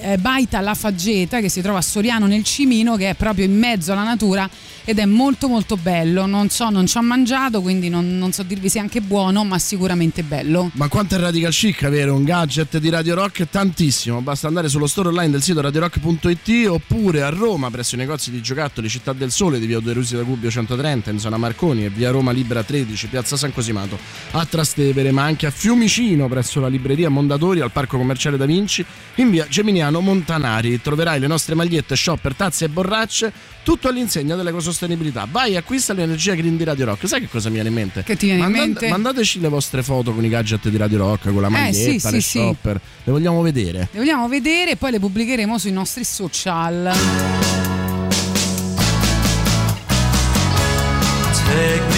eh, Baita La Faggeta che si trova a Soriano nel Cimino che è proprio in mezzo alla natura ed è molto molto bello. Non so non ci ho mangiato quindi non, non so dirvi se è anche buono ma sicuramente bello. Ma quanto è radical chic avere un gadget di Radio Rock? Tantissimo, basta andare sullo store online del sito radiorock.it oppure a Roma presso i negozi di giocattoli Città del Sole di via Oderusi da Gubbio 130 in zona Marconi e via Roma Libera 13 piazza San Cosimato a Trastevere ma anche a Fiumicino presso la libreria Mondadori al parco commerciale Da Vinci in via Geminiano Montanari. Troverai le nostre magliette, shopper, tazze e borracce tutto all'insegna dell'ecosostenibilità vai acquista l'energia green di Radio Rock sai che cosa mi viene in mente? Che ti viene in mente? mandateci le vostre foto con i gadget di Radio Rock con la Eh, maglietta, sì, le sì, sì. shopper le vogliamo vedere le vogliamo vedere e poi le pubblicheremo sui nostri social Take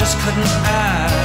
just couldn't act.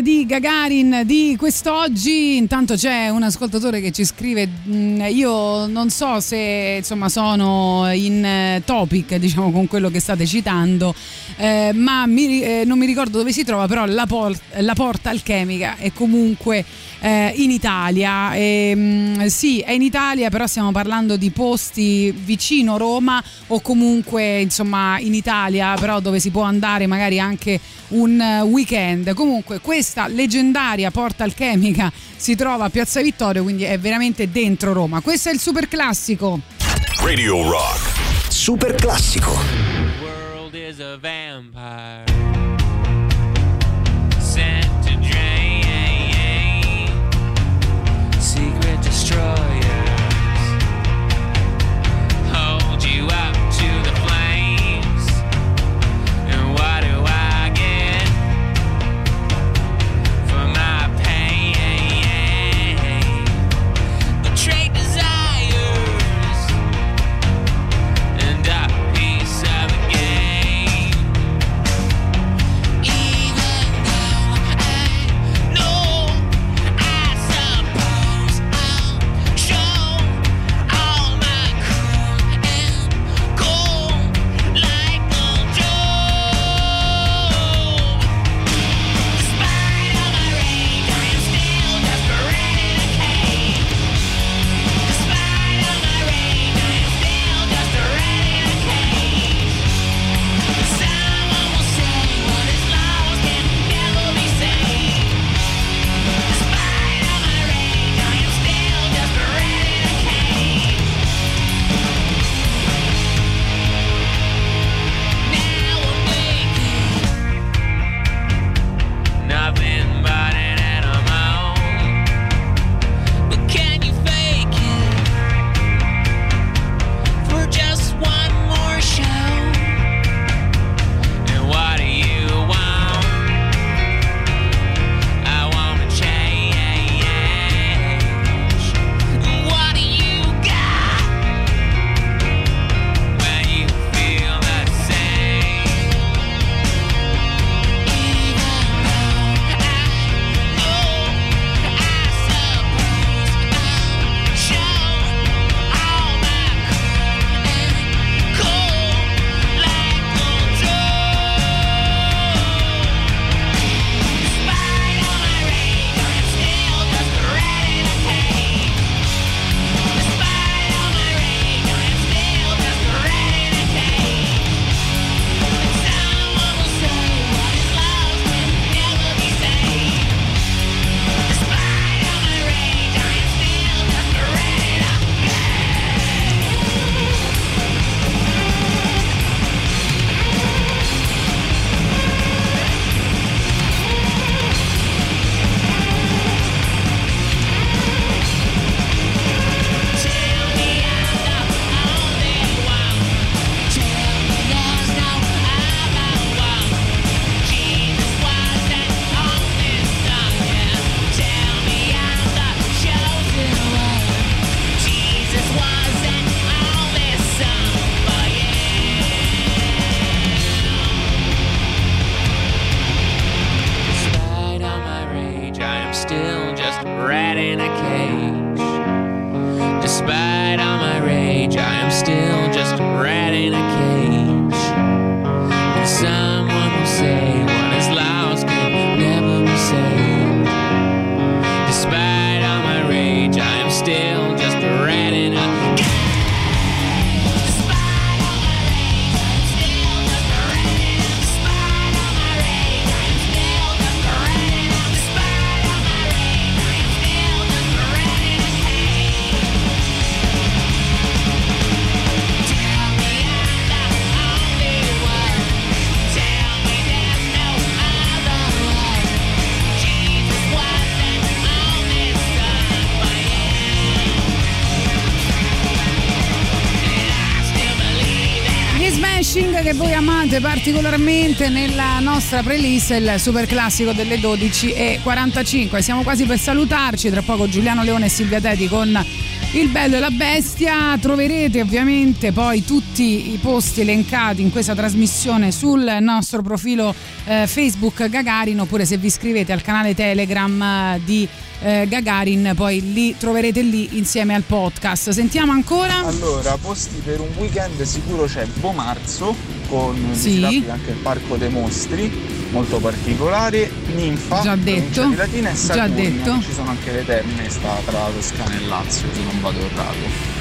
di Gagarin di quest'oggi intanto c'è un ascoltatore che ci scrive mm, io non so se insomma sono in eh, topic diciamo con quello che state citando eh, ma mi, eh, non mi ricordo dove si trova però la, por- la porta alchemica è comunque eh, in Italia. E, sì è in Italia però stiamo parlando di posti vicino Roma o comunque insomma in Italia però dove si può andare magari anche un eh, weekend. Comunque questa leggendaria porta alchemica Alchemica si trova a Piazza Vittorio, quindi è veramente dentro Roma. Questo è il super classico. Radio Rock. Super classico. The world is a vampire. Particolarmente nella nostra playlist il super classico delle 12.45. Siamo quasi per salutarci, tra poco Giuliano Leone e Silvia Teti con il bello e la bestia. Troverete ovviamente poi tutti i posti elencati in questa trasmissione sul nostro profilo eh, Facebook Gagarin oppure se vi iscrivete al canale Telegram eh, di eh, Gagarin poi li troverete lì insieme al podcast. Sentiamo ancora. Allora, posti per un weekend sicuro c'è Bomarzo con Sì. anche il Parco dei Mostri, molto particolare, Ninfa, Già detto. di Latina e Già Saturnia, detto. ci sono anche le terme, sta tra la Toscana e Lazio, se non vado errato.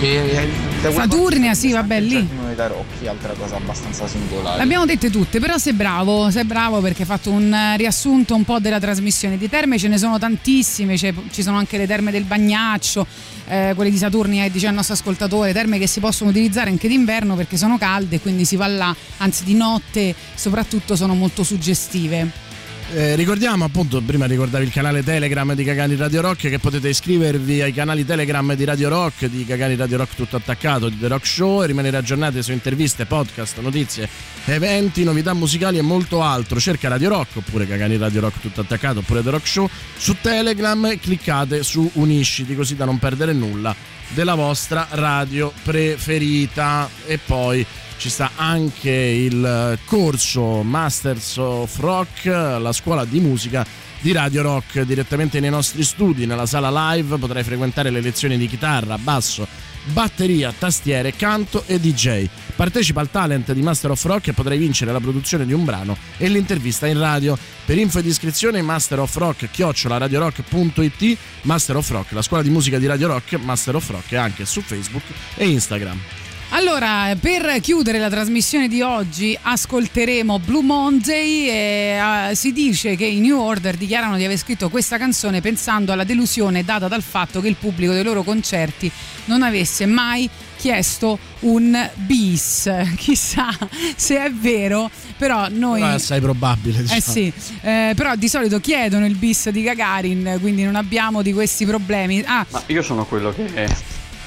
E, e Saturnia, sì, vabbè, lì. Dei Tarocchi, altra cosa abbastanza singolare. Le abbiamo dette tutte, però sei bravo, sei bravo perché hai fatto un riassunto un po' della trasmissione. Di terme ce ne sono tantissime, ci sono anche le terme del Bagnaccio, eh, quelle di Saturnia, dice il nostro ascoltatore, terme che si possono utilizzare anche d'inverno perché sono calde, quindi si va là, anzi di notte soprattutto sono molto suggestive. Eh, ricordiamo appunto, prima ricordavi il canale Telegram di Cagani Radio Rock che potete iscrivervi ai canali Telegram di Radio Rock, di Cagani Radio Rock tutto attaccato, di The Rock Show e rimanere aggiornati su interviste, podcast, notizie, eventi, novità musicali e molto altro. Cerca Radio Rock oppure Cagani Radio Rock tutto attaccato oppure The Rock Show su Telegram e cliccate su Unisciti così da non perdere nulla della vostra radio preferita e poi ci sta anche il corso Masters of Rock, la scuola di musica di Radio Rock direttamente nei nostri studi, nella sala live, potrai frequentare le lezioni di chitarra, basso, batteria, tastiere, canto e DJ. Partecipa al talent di Master of Rock e potrai vincere la produzione di un brano e l'intervista in radio. Per info ed iscrizione Master of Rock chiocciolaradiorock.it Master of Rock, la scuola di musica di Radio Rock, Master of Rock è anche su Facebook e Instagram. Allora, per chiudere la trasmissione di oggi ascolteremo Blue Monday e eh, si dice che i New Order dichiarano di aver scritto questa canzone pensando alla delusione data dal fatto che il pubblico dei loro concerti non avesse mai chiesto un bis. [LAUGHS] Chissà se è vero, però noi... Però è assai probabile. Diciamo. Eh sì, eh, però di solito chiedono il bis di Gagarin, quindi non abbiamo di questi problemi. Ah, Ma io sono quello che è,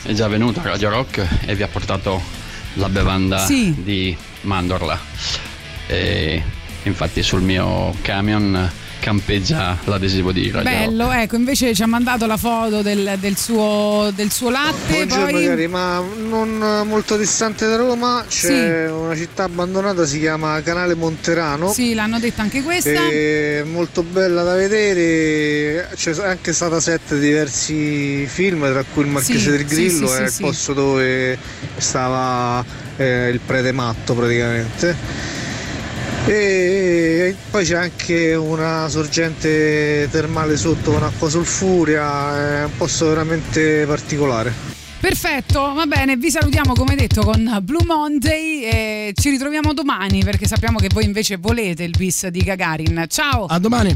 è già venuto a Radio Rock e vi ha portato la bevanda Sì. di mandorla. E infatti sul mio camion campeggia l'adesivo di Radio Rock. bello, ecco, invece ci ha mandato la foto del, del suo, del suo latte, Buongiorno poi... cari, ma non molto distante da Roma c'è una città abbandonata, si chiama Canale Monterano. Sì, l'hanno detta anche questa. È molto bella da vedere, c'è anche stata set di diversi film, tra cui il Marchese Sì, del sì, Grillo, sì, è sì, il sì. posto dove stava eh, il prete matto praticamente. E poi c'è anche una sorgente termale sotto con acqua sulfurea, è un posto veramente particolare. Perfetto, va bene, vi salutiamo come detto con Blue Monday e ci ritroviamo domani perché sappiamo che voi invece volete il bis di Gagarin. Ciao! A domani!